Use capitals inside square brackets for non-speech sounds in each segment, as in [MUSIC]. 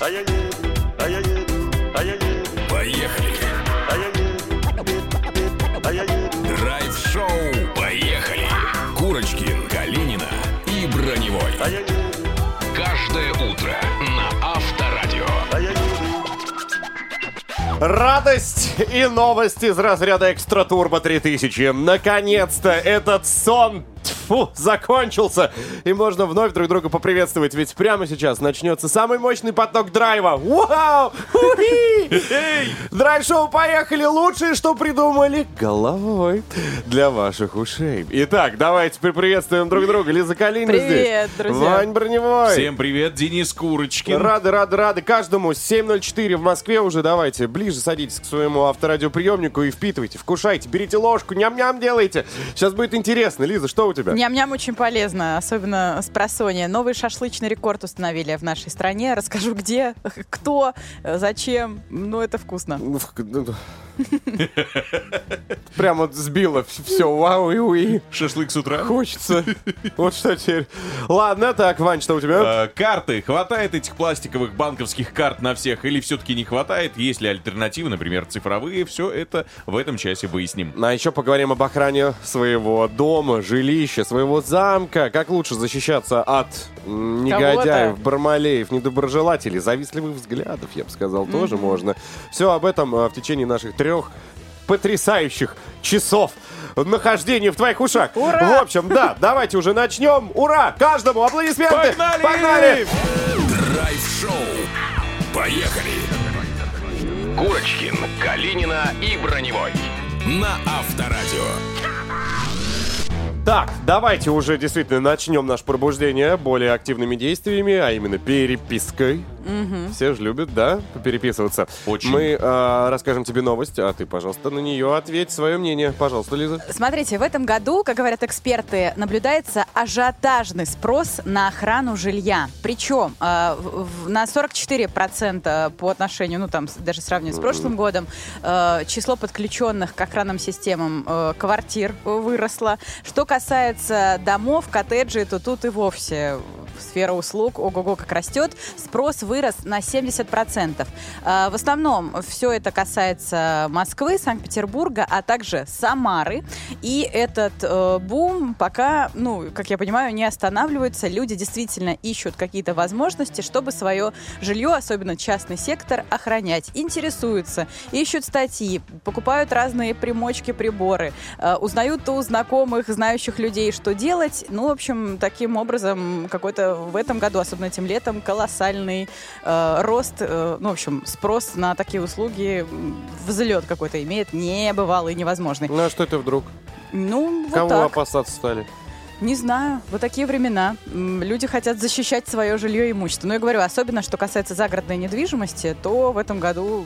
а я еду, а я еду, а я еду, Поехали! а я еду, а я еду. Драйв-шоу «Поехали!» Курочкин, Калинина и Броневой. А я еду, Каждое утро на Авторадио. а я еду. Радость и новости из разряда Экстра Турбо 3000. Наконец-то этот сон тьфу, закончился. И можно вновь друг друга поприветствовать, ведь прямо сейчас начнется самый мощный поток драйва. Вау! Уи! Драйв-шоу «Поехали!» Лучшее, что придумали головой для ваших ушей. Итак, давайте приветствуем друг друга. Лиза Калинина Привет, здесь. друзья. Вань Броневой. Всем привет, Денис Курочкин. Рады, рады, рады каждому. 7.04 в Москве уже. Давайте ближе садитесь к своему авторадиоприемнику и впитывайте, вкушайте, берите ложку, ням-ням делайте. Сейчас будет интересно. Лиза, что у тебя? Ням-ням очень полезно, особенно с просонья. Новый шашлычный рекорд установили в нашей стране. Расскажу, где, [LAUGHS] кто, э, зачем. Ну, это вкусно. В- ну, Прямо сбило все. Вау и уи. Шашлык с утра. Хочется. [LAUGHS] Вот что теперь. Ладно, так, Вань, что у тебя? Э, Карты. Хватает этих пластиковых банковских карт на всех или все-таки не хватает? Есть ли альтернативы, например, цифровые? Все это в этом часе выясним. А еще поговорим об охране своего дома, жилища, своего замка. Как лучше защищаться от негодяев, бармалеев, недоброжелателей, завистливых взглядов, я бы сказал, тоже можно. Все об этом э, в течение наших трех потрясающих часов нахождения в твоих ушах. Ура! В общем, да, давайте уже начнем. Ура! Каждому аплодисменты! Погнали! Погнали! Драйв-шоу. Поехали! Курочкин, Калинина и Броневой. На Авторадио. Так, давайте уже действительно начнем наше пробуждение более активными действиями, а именно перепиской. Все же любят, да, переписываться. Очень. Мы э, расскажем тебе новость, а ты, пожалуйста, на нее ответь свое мнение. Пожалуйста, Лиза. Смотрите, в этом году, как говорят эксперты, наблюдается ажиотажный спрос на охрану жилья. Причем э, в- на 44% по отношению, ну там даже сравнивать с прошлым годом, э, число подключенных к охранным системам э, квартир выросло. Что касается домов, коттеджей, то тут и вовсе сфера услуг, ого-го, как растет. Спрос вырос на 70%. А, В основном все это касается Москвы, Санкт-Петербурга, а также Самары. И этот э, бум пока, ну, как я понимаю, не останавливается. Люди действительно ищут какие-то возможности, чтобы свое жилье, особенно частный сектор, охранять. Интересуются, ищут статьи, покупают разные примочки, приборы, э, узнают у знакомых, знающих людей, что делать. Ну, в общем, таким образом, какой-то в этом году, особенно этим летом, колоссальный э, рост, э, ну, в общем, спрос на такие услуги, взлет какой-то имеет небывалый, невозможный. Ну а что это вдруг? Ну, вот Кого так. опасаться стали? Не знаю. Вот такие времена. Люди хотят защищать свое жилье и имущество. Но я говорю, особенно, что касается загородной недвижимости, то в этом году,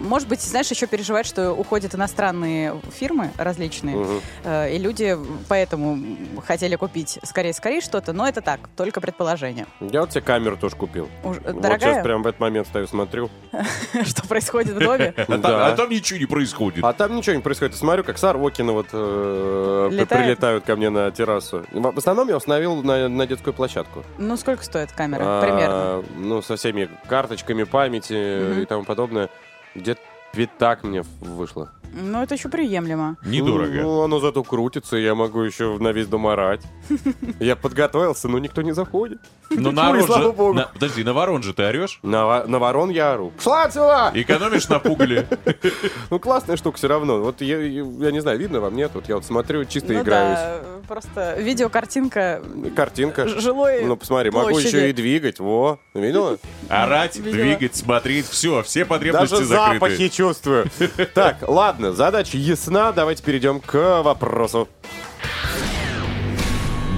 может быть, знаешь, еще переживают, что уходят иностранные фирмы различные, э, и люди поэтому хотели купить скорее-скорее что-то, но это так, только предположение. Я вот себе камеру тоже купил. Уж- Вот сейчас Дорогая, прям в этот момент стою, смотрю. [LAUGHS] что происходит в доме? [LAUGHS] А, там, а там ничего не происходит. А там ничего не происходит. Смотрю, как Сорокины вот э, прилетают ко мне на террасу. В основном я установил на, детскую площадку. Ну, сколько стоит камера? А, Примерно. Ну, со всеми карточками памяти и тому подобное. Где-то пятак мне вышло. Ну, это еще приемлемо. Недорого. Ну, оно зато крутится, я могу еще на весь дом орать. [LAUGHS] Я подготовился, но никто не заходит. Но Ой, на ворон же... Подожди, на ворон же ты орешь? На, во- на ворон я ору. Шла отсюда! Экономишь на пугале? [LAUGHS] Ну, классная штука все равно. Вот я, не знаю, видно вам, нет? Вот я вот смотрю, чисто Ну играюсь. да, просто видеокартинка Картинка. жилой Ну, посмотри, могу еще и двигать. Во, видела? Орать, двигать, смотреть. Все, все потребности Даже закрыты. запахи чувствую. [LAUGHS] Так, ладно, задача ясна. Давайте перейдем к вопросу.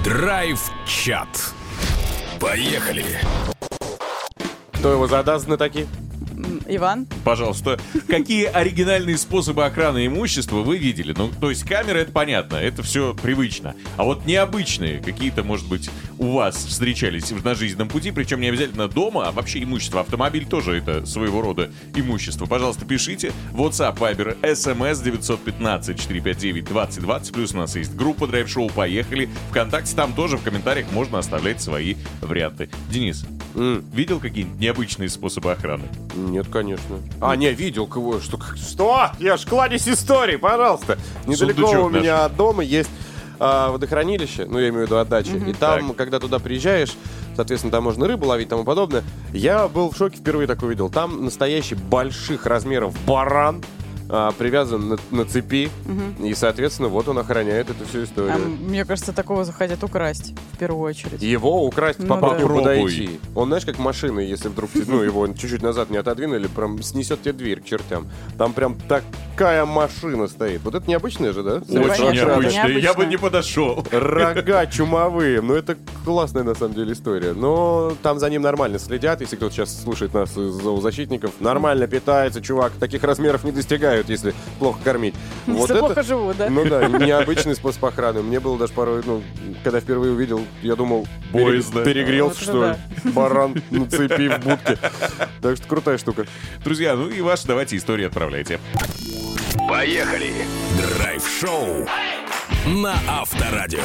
Драйв-чат. Поехали! Кто его задаст на такие? Иван? Пожалуйста, какие оригинальные способы охраны имущества вы видели? Ну, то есть камеры, это понятно, это все привычно. А вот необычные какие-то, может быть, у вас встречались на жизненном пути, причем не обязательно дома, а вообще имущество. Автомобиль тоже это своего рода имущество. Пожалуйста, пишите. WhatsApp, Viber, SMS 915-459-2020. Плюс у нас есть группа Драйв Шоу «Поехали». Вконтакте там тоже в комментариях можно оставлять свои варианты. Денис, М, видел какие-нибудь необычные способы охраны? Нет, конечно. А, не, видел кого. Что? Что? Я ж кладезь истории, пожалуйста. Недалеко Сундучок у меня от дома есть а, водохранилище, ну, я имею в виду отдачи. И там, когда туда приезжаешь, соответственно, там можно рыбу ловить и тому подобное. Я был в шоке, впервые такое видел. Там настоящий больших размеров баран а, привязан на, на цепи. И, соответственно, вот он охраняет эту всю историю. А, мне кажется, такого захотят украсть в первую очередь. Его украсть Ну по да. подойти. Он, знаешь, как машина, если вдруг [LAUGHS] ну, его чуть-чуть назад не отодвинули, прям снесет тебе дверь к чертям. Там прям такая машина стоит. Вот это необычное же, да? Очень необычно. Я бы не подошел. Рога чумовые. Ну, это классная, на самом деле, история. Но там за ним нормально следят. Если кто-то сейчас слушает нас из зоозащитников, нормально питается, чувак. Таких размеров не достигают, если плохо кормить. [LAUGHS] Вот Если плохо это... живут, да? Ну да, [LAUGHS] необычный способ охраны. Мне было даже порой, ну, когда впервые увидел, я думал, Боязно. перегрелся, Вот что ли. [LAUGHS] Баран на цепи в будке. Так что крутая штука. Друзья, ну и ваши давайте истории отправляйте. Поехали! Драйв-шоу на Авторадио.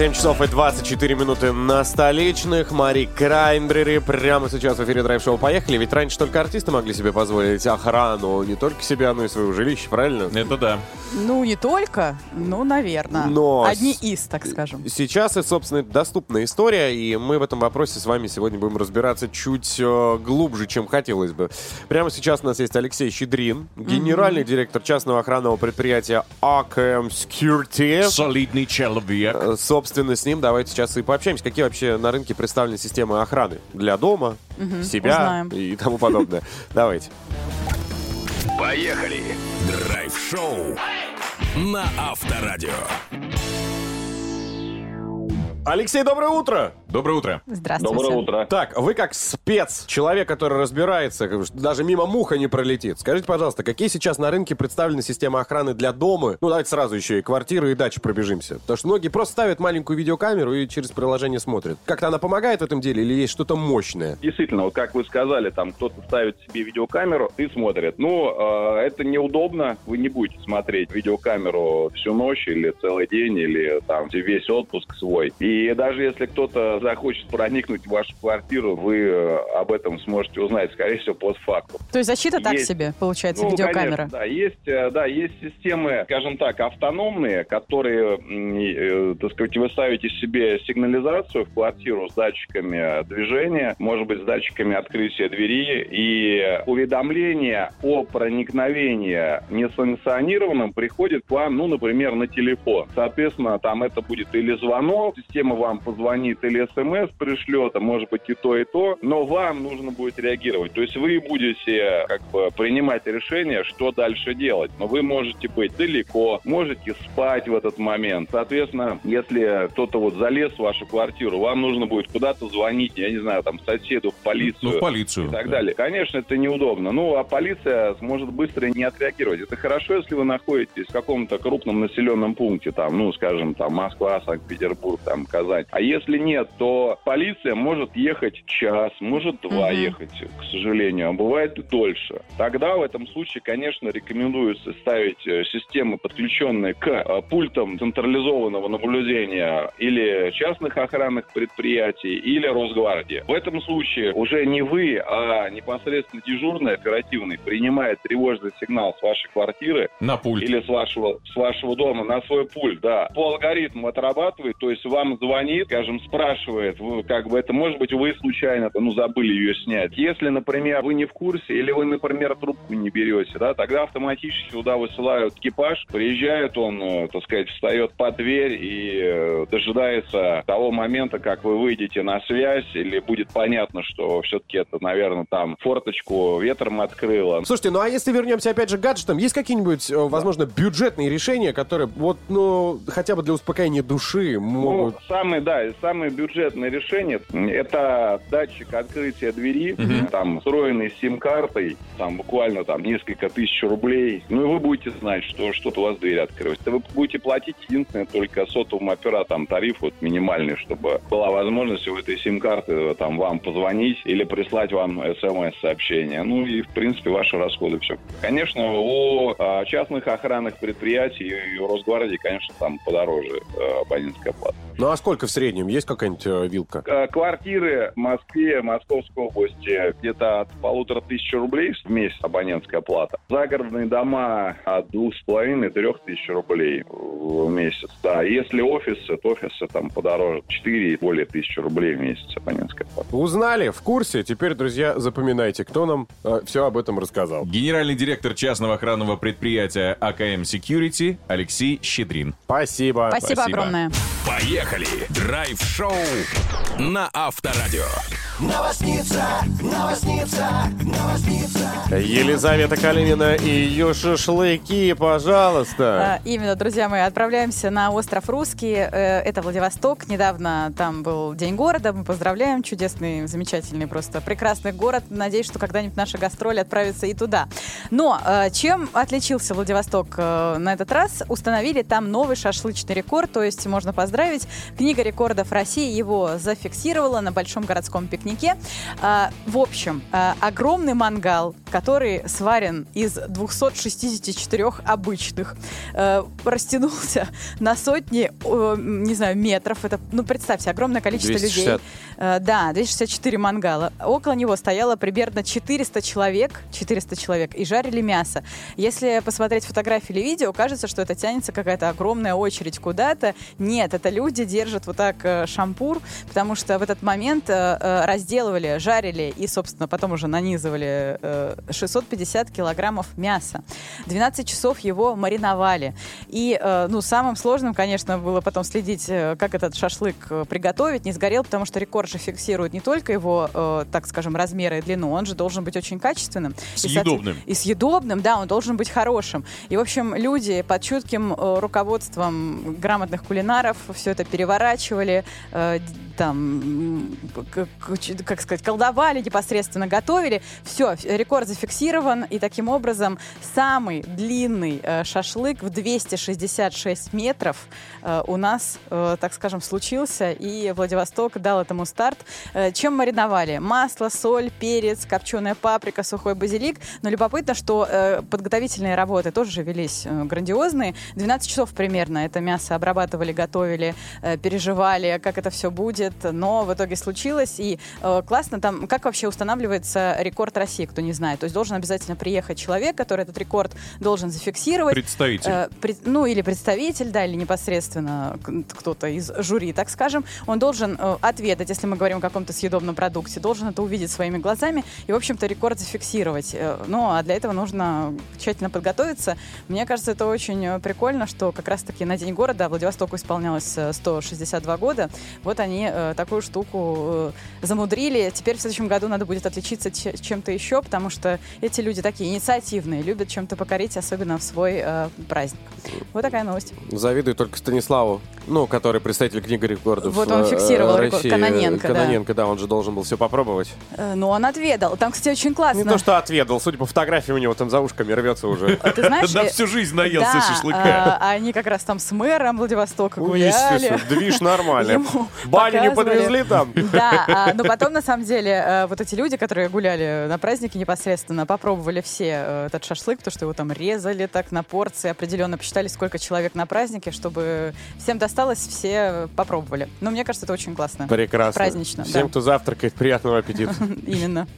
7 часов и 24 минуты на столичных. Мари Краймбрери прямо сейчас в эфире драйв-шоу «Поехали». Ведь раньше только артисты могли себе позволить охрану. Не только себя, но и своего жилища, правильно? Это да. Ну, не только, ну, наверное. Но Одни с- из, так скажем. Сейчас это, собственно, доступная история, и мы в этом вопросе с вами сегодня будем разбираться чуть э, глубже, чем хотелось бы. Прямо сейчас у нас есть Алексей Щедрин, генеральный директор частного охранного предприятия AKM Security. Солидный человек. Э, Собственно, с ним давайте сейчас и пообщаемся. Какие вообще на рынке представлены системы охраны для дома, себя узнаем. и тому подобное. [LAUGHS] Давайте. Поехали! Драйв-шоу на Авторадио. Алексей, доброе утро! Доброе утро. Здравствуйте. Доброе утро. Так, вы как спец, человек, который разбирается, даже мимо муха не пролетит. Скажите, пожалуйста, какие сейчас на рынке представлены системы охраны для дома? Ну, давайте сразу еще и квартиры, и дачи пробежимся. Потому что многие просто ставят маленькую видеокамеру и через приложение смотрят. Как-то она помогает в этом деле или есть что-то мощное? Действительно, вот как вы сказали, там кто-то ставит себе видеокамеру и смотрит. Ну, э, это неудобно, вы не будете смотреть видеокамеру всю ночь или целый день, или там весь отпуск свой. И даже если кто-то захочет проникнуть в вашу квартиру, вы э, об этом сможете узнать, скорее всего, постфактум. То есть защита так Есть. себе, получается, Ну, видеокамера. конечно, да, есть, э, да, есть системы, скажем так, автономные, которые, э, так сказать, вы ставите себе сигнализацию в квартиру с датчиками движения, может быть, с датчиками открытия двери, и уведомление о проникновении несанкционированным приходит к вам, ну, например, на телефон. Соответственно, там это будет или звонок, система вам позвонит, или смс пришлет, а может быть и то, и то, но вам нужно будет реагировать. То есть вы будете как бы принимать решение, что дальше делать. Но вы можете быть далеко, можете спать в этот момент. Соответственно, если кто-то вот залез в вашу квартиру, вам нужно будет куда-то звонить, я не знаю, там, соседу, в полицию Ну, в полицию. и так да. далее. Конечно, это неудобно. Ну, а полиция сможет быстро не отреагировать. Это хорошо, если вы находитесь в каком-то крупном населенном пункте, там, ну, скажем, там, Москва, Санкт-Петербург, там, Казань. А если нет, то полиция может ехать час, может два Мгм. ехать, к сожалению, а бывает и дольше. Тогда в этом случае, конечно, рекомендуется ставить э, системы, подключенные к э, пультам централизованного наблюдения или частных охранных предприятий, или Росгвардии. В этом случае уже не вы, а непосредственно дежурный оперативный принимает тревожный сигнал с вашей квартиры На пульт. или с вашего, с вашего дома на свой пульт, да. По алгоритму отрабатывает, то есть вам звонит, скажем, спрашивает спрашивает, вы, как бы это может быть вы случайно ну, забыли ее снять. Если, например, вы не в курсе или вы, например, трубку не берете, да, тогда автоматически туда высылают экипаж, приезжает он, э, так сказать, встает под дверь и э, дожидается того момента, как вы выйдете на связь или будет понятно, что все-таки это, наверное, там форточку ветром открыло. Слушайте, ну а если вернемся опять же к гаджетам, есть какие-нибудь, э, возможно, бюджетные решения, которые вот, ну, хотя бы для успокоения души могут... Ну, самое, да, самое бюджетное решение – это датчик открытия двери, там, встроенный с сим-картой, там, буквально там несколько тысяч рублей. Ну, и вы будете знать, что что-то у вас дверь открылась. Вы будете платить единственное только сотовым операторам тариф вот минимальный, чтобы была возможность у этой сим-карты э, там вам позвонить или прислать вам смс-сообщение. Ну и, в принципе, ваши расходы все. Конечно, у а, частных охранных предприятий и у Росгвардии, конечно, там подороже э, абонентская плата. Ну а сколько в среднем? Есть какая-нибудь э, вилка? Э, Квартиры в Москве, Московской области где-то от полутора тысяч рублей в месяц абонентская плата. Загородные дома от двух с половиной трех тысяч рублей в месяц. Да, если офисы, то офисы там подороже. Четыре и более тысячи рублей в месяц абонентская плата. Узнали, в курсе. Теперь, друзья, запоминайте, кто нам все об этом рассказал. Генеральный директор частного охранного предприятия АКМ Security Алексей Щедрин. Спасибо. Спасибо, Спасибо. огромное. Поехали! Драйв-шоу на Авторадио. Елизавета Калинина и ее шашлыки, пожалуйста. А, Именно, друзья мои, отправляемся на остров Русский. Э, Это Владивосток. Недавно там был День города. Мы поздравляем. Чудесный, замечательный, просто прекрасный город. Надеюсь, что когда-нибудь наша гастроль отправится и туда. Но э, чем отличился Владивосток э, на этот раз? Установили там новый шашлычный рекорд, то есть можно поздравить. Книга рекордов России его зафиксировала на большом городском пикнике. А, В общем, а, огромный мангал, который сварен из 264 обычных, э, растянулся [LAUGHS] на сотни, э, не знаю, метров. Это, ну, представьте, огромное количество 260. людей. Э, Да, 264 мангала. Около него стояло примерно 400 человек, 400 человек, и жарили мясо. Если посмотреть фотографии или видео, кажется, что это тянется какая-то огромная очередь куда-то. Нет, это люди держат вот так э, шампур, потому что в этот момент э, э, разделывали, жарили и, собственно, потом уже нанизывали э, 650 килограммов мяса. 12 часов его мариновали. И, э, ну, самым сложным, конечно, было потом следить, э, как этот шашлык э, приготовить, не сгорел, потому что рекорд же фиксирует не только его, э, так скажем, размеры и длину, он же должен быть очень качественным. Съедобным. И съедобным, да, он должен быть хорошим. И, в общем, люди под чутким э, руководством грамотных кулинаров все это переворачивали, э, там, как сказать, колдовали непосредственно, готовили. Все, рекорд зафиксирован, и таким образом самый длинный э, шашлык в 266 метров э, у нас, э, так скажем, случился, и Владивосток дал этому старт. Э, чем мариновали? Масло, соль, перец, копченая паприка, сухой базилик. Но любопытно, что э, подготовительные работы тоже же велись э, грандиозные. 12 часов примерно это мясо обрабатывали, готовили, э, переживали, как это все будет. Но в итоге случилось. И классно там, как вообще устанавливается рекорд России, кто не знает. То есть должен обязательно приехать человек, который этот рекорд должен зафиксировать. Представитель. Э, пред- ну, или представитель, да, или непосредственно кто-то из жюри, так скажем, он должен э, ответить, если мы говорим о каком-то съедобном продукте, должен это увидеть своими глазами и, в общем-то, рекорд зафиксировать. Э, ну, а для этого нужно тщательно подготовиться. Мне кажется, это очень э, прикольно, что как раз-таки на День города Владивостоку исполнялось э, 162 года. Вот они э, такую штуку э, замудрили. Теперь в следующем году надо будет отличиться че- чем-то еще, потому что эти люди такие инициативные, любят чем-то покорить, особенно в свой э, праздник. Вот такая новость. Завидую только Станиславу, ну, который представитель книги рекордов Вот он э, фиксировал э, рекорд. России. Каноненко, да. Каноненко, да, он же должен был все попробовать. Э, Ну, он отведал. Там, кстати, очень классно. Не то, что отведал, судя по фотографии, у него там за ушками рвется уже. А Ты знаешь, [LAUGHS] На э, всю жизнь наелся да, шашлыка. а, они как раз там с мэром Владивостока гуляли. Движ нормальный. Ему Баню не подвезли там? Да, а, но потом, на самом деле, э, вот эти люди, которые гуляли на празднике непосредственно, попробовали все э, этот шашлык, потому что его там резали так на порции, определенно посчитали, сколько человек на празднике, чтобы всем досталось, все попробовали. Но мне кажется, это очень классно. Прекрасно. Празднично, Всем, да. кто завтракает, приятного аппетита. [LAUGHS] Именно.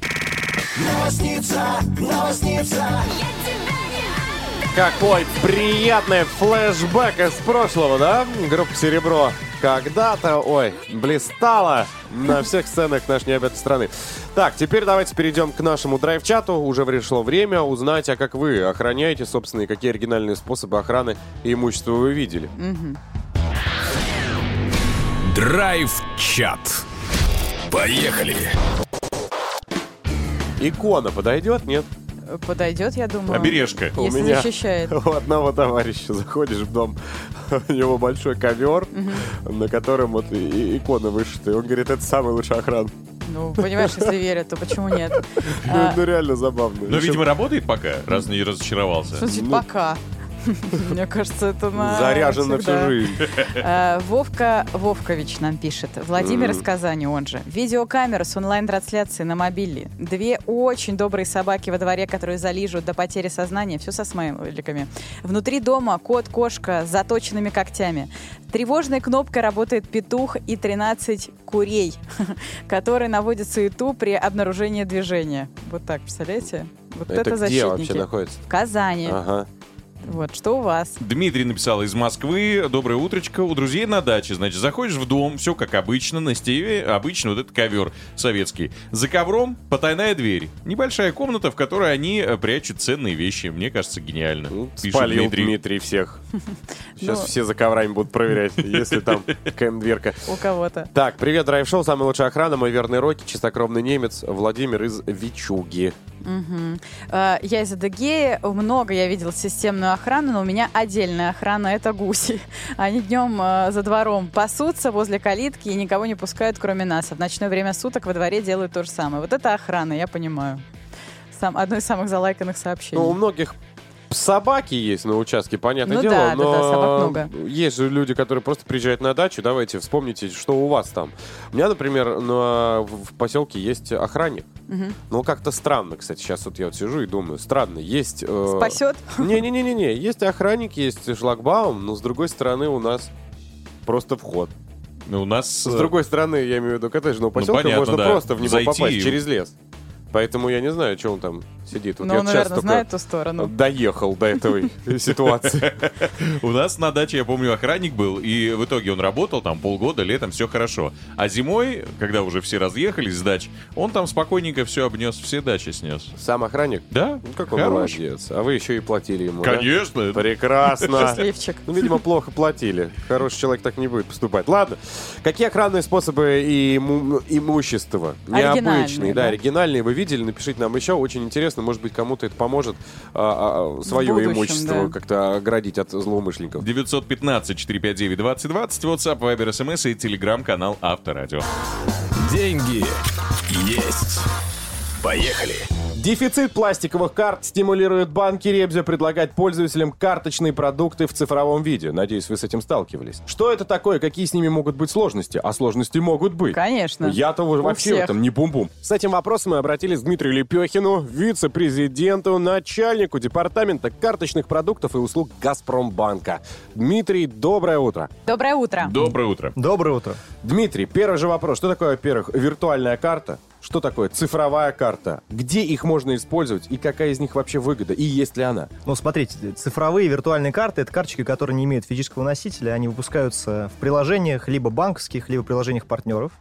Какой приятный флешбэк из прошлого, да? Группа «Серебро». когда-то, ой, блистала на всех сценах нашей необъятной страны. Так, теперь давайте перейдем к нашему драйв-чату. Уже пришло время узнать, а как вы охраняете, собственно, и какие оригинальные способы охраны имущества вы видели. Драйв-чат. Поехали. Икона подойдет, нет? Подойдет, я думаю. Обережка. У Если меня защищает. [LAUGHS] у одного товарища заходишь в дом, [LAUGHS] у него большой ковер, на котором вот икона вышита. И он говорит, это самая лучшая охрана. Ну, понимаешь, если верят, то почему нет? [LAUGHS] Ну, А, ну, реально забавно. Но, видимо, работает пока, раз не разочаровался. Что значит пока? [LAUGHS] Мне кажется, это на заряжен на всю жизнь. [LAUGHS] Э, Вовка Вовкович нам пишет. Владимир из Казани, он же. Видеокамера с онлайн-трансляцией на мобиле. Две очень добрые собаки во дворе, которые залижут до потери сознания. Все со смайликами. Внутри дома кот, кошка с заточенными когтями. Тревожной кнопкой работает петух и 13 курей, [LAUGHS] которые наводят суету при обнаружении движения. Вот так, представляете? Вот это, Это где защитники. вообще находится? В Казани. Ага. Вот, что у вас? Дмитрий написал из Москвы. Доброе утречко. У друзей на даче. Значит, заходишь в дом, все как обычно. На стене обычно вот этот ковер советский. За ковром потайная дверь. Небольшая комната, в которой они э, прячут ценные вещи. Мне кажется, гениально. Ну, Пишет Спалил Дмитрий. Дмитрий. всех. [LAUGHS] Сейчас Ну. все за коврами будут проверять, [LAUGHS] если там КМ-дверка. У кого-то. Так, привет, драйв-шоу, самая лучшая охрана, мой верный Рокки, чистокровный немец, Владимир из Вичуги. Э, Я из Адыгеи, много я видела системную охрану, но у меня отдельная охрана — это гуси. Они днем э, за двором пасутся возле калитки и никого не пускают, кроме нас. А в ночное время суток во дворе делают то же самое. Вот это охрана, я понимаю. Сам, одно из самых залайканных сообщений. Ну, у многих собаки есть на участке, понятное Ну дело, да, да, но да, собак много. есть же люди, которые просто приезжают на дачу, давайте вспомните, что у вас там. У меня, например, на, в поселке есть охранник. Мгм. Ну, как-то странно, кстати, сейчас вот я вот сижу и думаю, странно, есть... э, Спасет? Не-не-не-не, есть охранник, есть шлагбаум, но с другой стороны у нас просто вход. Ну, У нас... С другой стороны, я имею в виду коттеджного поселка, понятно, можно да. просто в него Зайти попасть и- через лес. Поэтому я не знаю, что он там сидит. Вот я он, сейчас наверное, только знает ту сторону. доехал до этой [LAUGHS] ситуации. У нас на даче, я помню, охранник был, и в итоге он работал там полгода, летом все хорошо. А зимой, когда уже все разъехались с дач, он там спокойненько все обнес, все дачи снес. Сам охранник? Да? Ну, как он молодец. А вы еще и платили ему? Конечно. Прекрасно. [LAUGHS] Счастливчик. Ну, видимо, плохо платили. Хороший человек так не будет поступать. Ладно. Какие охранные способы и иму- имущества? Необычные, да, оригинальные. Вы видели? Напишите нам еще. Очень интересно. Может быть, кому-то это поможет а, а, свое будущем, имущество да. как-то оградить от злоумышленников. 915-459-2020, WhatsApp, Viber, SMS и телеграм-канал Авторадио. Деньги есть. Поехали. Дефицит пластиковых карт стимулирует банки Ребзя предлагать пользователям карточные продукты в цифровом виде. Надеюсь, вы с этим сталкивались. Что это такое? Какие с ними могут быть сложности? А сложности могут быть. Конечно. Я-то вообще в этом не бум-бум. С этим вопросом мы обратились к Дмитрию Лепехину, вице-президенту, начальнику департамента карточных продуктов и услуг Газпромбанка. Дмитрий, доброе утро. Доброе утро. Доброе утро. Доброе утро. Дмитрий, первый же вопрос. Что такое, во-первых, виртуальная карта? Что такое цифровая карта? Где их можно использовать и какая из них вообще выгода? И есть ли она? Ну, смотрите, цифровые виртуальные карты — это карточки, которые не имеют физического носителя. Они выпускаются в приложениях либо банковских, либо приложениях партнеров.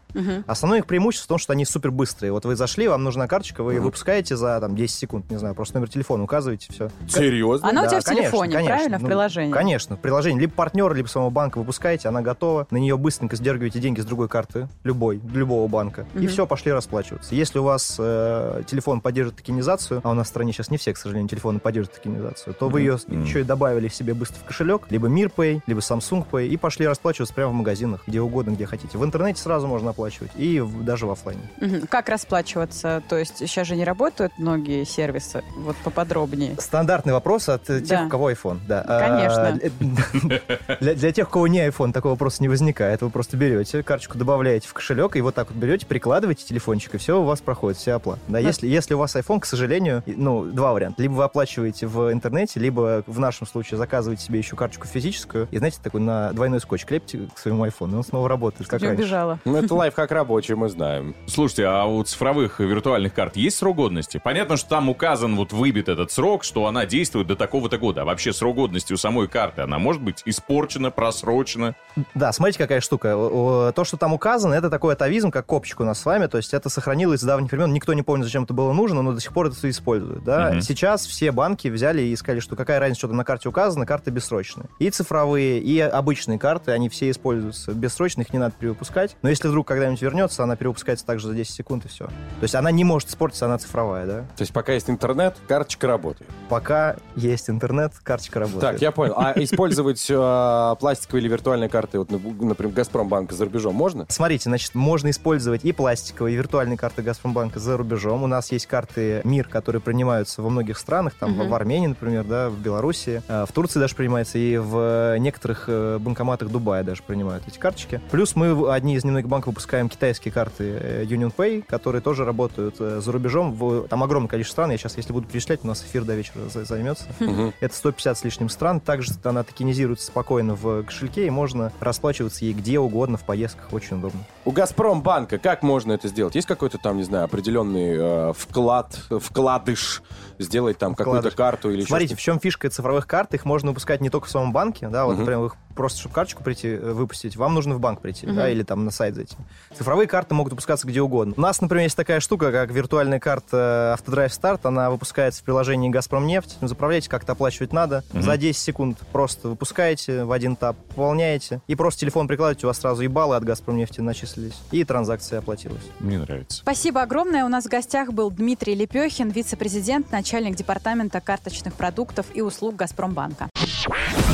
Основное их преимущество в том, что они супер быстрые. Вот вы зашли, вам нужна карточка, вы ее выпускаете за там, 10 секунд, не знаю, просто номер телефона указываете, все. Серьезно? Она у тебя Да, в конечно, телефоне, конечно. правильно? В Ну, приложении? Конечно, в приложении. Либо партнера, либо самого банка выпускаете, она готова. На нее быстренько сдергиваете деньги с другой карты, любой, любого банка. И все, пошли расплачиваться. Если у вас э, телефон поддерживает токенизацию, а у нас в стране сейчас не все, к сожалению, телефоны поддерживают токенизацию, то вы ее еще и добавили себе быстро в кошелек, либо MirPay, либо Samsung Pay, и пошли расплачиваться прямо в магазинах, где угодно, где хотите. В интернете сразу можно оплачивать, и даже в оффлайне. Мгм. Как расплачиваться? То есть сейчас же не работают многие сервисы? Вот поподробнее. Стандартный вопрос от э, тех, Да. у кого iPhone. Да. Конечно. А, [LAUGHS] Для, для тех, у кого не iPhone, такого вопроса не возникает. Вы просто берете карточку, добавляете в кошелек, и вот так вот берете, прикладываете телефончик, и все у вас проходит, вся оплата. Да, если, если у вас iPhone, к сожалению, ну, два варианта. Либо вы оплачиваете в интернете, либо в нашем случае заказываете себе еще карточку физическую, и, знаете, такой на двойной скотч клепите к своему iPhone, и он снова работает, как Я раньше. убежала. Ну, это [LAUGHS] лайфхак рабочий, мы знаем. Слушайте, а у цифровых виртуальных карт есть срок годности? Понятно, что там указан, вот выбит этот срок, что она действует до такого-то года. А вообще срок годности у самой карты, она может быть испорчена, просрочена? Да, смотрите, какая штука. То, что там указано, это такой атовизм, как копчик у нас с вами. То есть это сохранилось с давних времен. Никто не помнит, зачем это было нужно, но до сих пор это используют. Да? Мгм. Сейчас все банки взяли и сказали, что какая разница, что там на карте указано, карты бессрочные. И цифровые, и обычные карты, они все используются. Бессрочных их не надо перевыпускать. Но если вдруг когда-нибудь вернется, она перевыпускается также за 10 секунд и все. То есть она не может испортиться, она цифровая, да? То есть пока есть интернет, карточка работает. Пока есть интернет, карточка работает. Так, я понял. А [LAUGHS] использовать э, пластиковые или виртуальные карты, вот, например, Газпромбанка за рубежом можно? Смотрите, значит, можно использовать и пластиковые, и виртуальные карты Газпромбанка за рубежом. У нас есть карты МИР, которые принимаются во многих странах, там в Армении, например, да, в Беларуси, э, в Турции даже принимается, и в некоторых э, банкоматах Дубая даже принимают эти карточки. Плюс мы одни из немногих банков выпускаем китайские карты э, Union Pay, которые тоже работают э, за рубежом. В- Там огромное количество стран. Я сейчас, если буду перечислять, у нас эфир до вечера за- займется. Мгм. Это 150 с лишним стран. Также она токенизируется спокойно в кошельке, и можно расплачиваться ей где угодно в поездках. Очень удобно. У Газпромбанка как можно это сделать? Есть какой-то там, не знаю, определенный э, вклад, вкладыш, сделать там какую-то карту или Смотрите, что-то? в чем фишка цифровых карт? Их можно выпускать не только в самом банке, да, вот, Мгм. например, их просто, чтобы карточку прийти, э, выпустить, вам нужно в банк прийти, Мгм. да, или там на сайт зайти. Цифровые карты могут выпускаться где угодно. У нас, например, есть такая штука, как виртуальная карта Автодрайв Старт, она выпускается в приложении Газпромнефть, заправляете, как-то оплачивать надо, Мгм. за 10 секунд просто выпускаете в один тап, пополняете, и просто телефон прикладываете, у вас сразу и баллы от Газпромнефти начислились, и транзакция оплатилась. Мне нравится. Спасибо огромное. У нас в гостях был Дмитрий Лепехин, вице-президент, начальник департамента карточных продуктов и услуг Газпромбанка.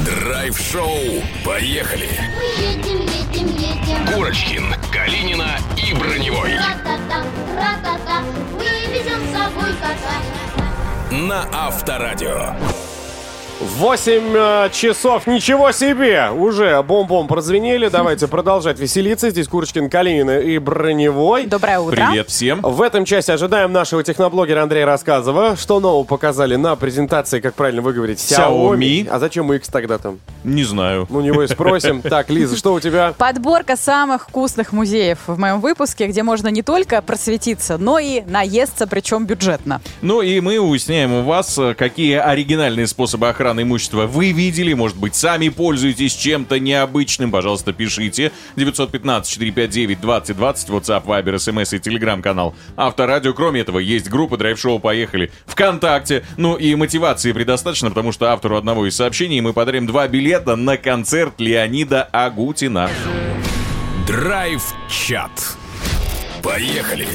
Драйв-шоу. Поехали. Мы едем, едем, едем. Курочкин, Калинина и Броневой. Ра-та-та, ра-та-та, мы везем с собой кота. На Авторадио. 8 э, часов, ничего себе! Уже бом-бом прозвенели. Давайте [LAUGHS] продолжать веселиться. Здесь Курочкин, Калинина и Броневой. Доброе утро. Привет всем. В этом части ожидаем нашего техноблогера Андрея Рассказова. Что нового показали на презентации, как правильно выговорить, Xiaomi. Xiaomi. А зачем X тогда там? Не знаю. Ну, у него и спросим. [LAUGHS] Так, Лиза, что у тебя? Подборка самых вкусных музеев в моем выпуске, где можно не только просветиться, но и наесться, причем бюджетно. Ну и мы уясняем у вас, э, какие оригинальные способы охраны имущества вы видели. Может быть, сами пользуетесь чем-то необычным. Пожалуйста, пишите. 915-459-2020, WhatsApp, Viber, SMS и телеграм-канал Авторадио. Кроме этого, есть группа Драйв-шоу «Поехали» ВКонтакте. Ну и мотивации предостаточно, потому что автору одного из сообщений мы подарим два билета на концерт Леонида Агутина. Драйв-чат. Поехали.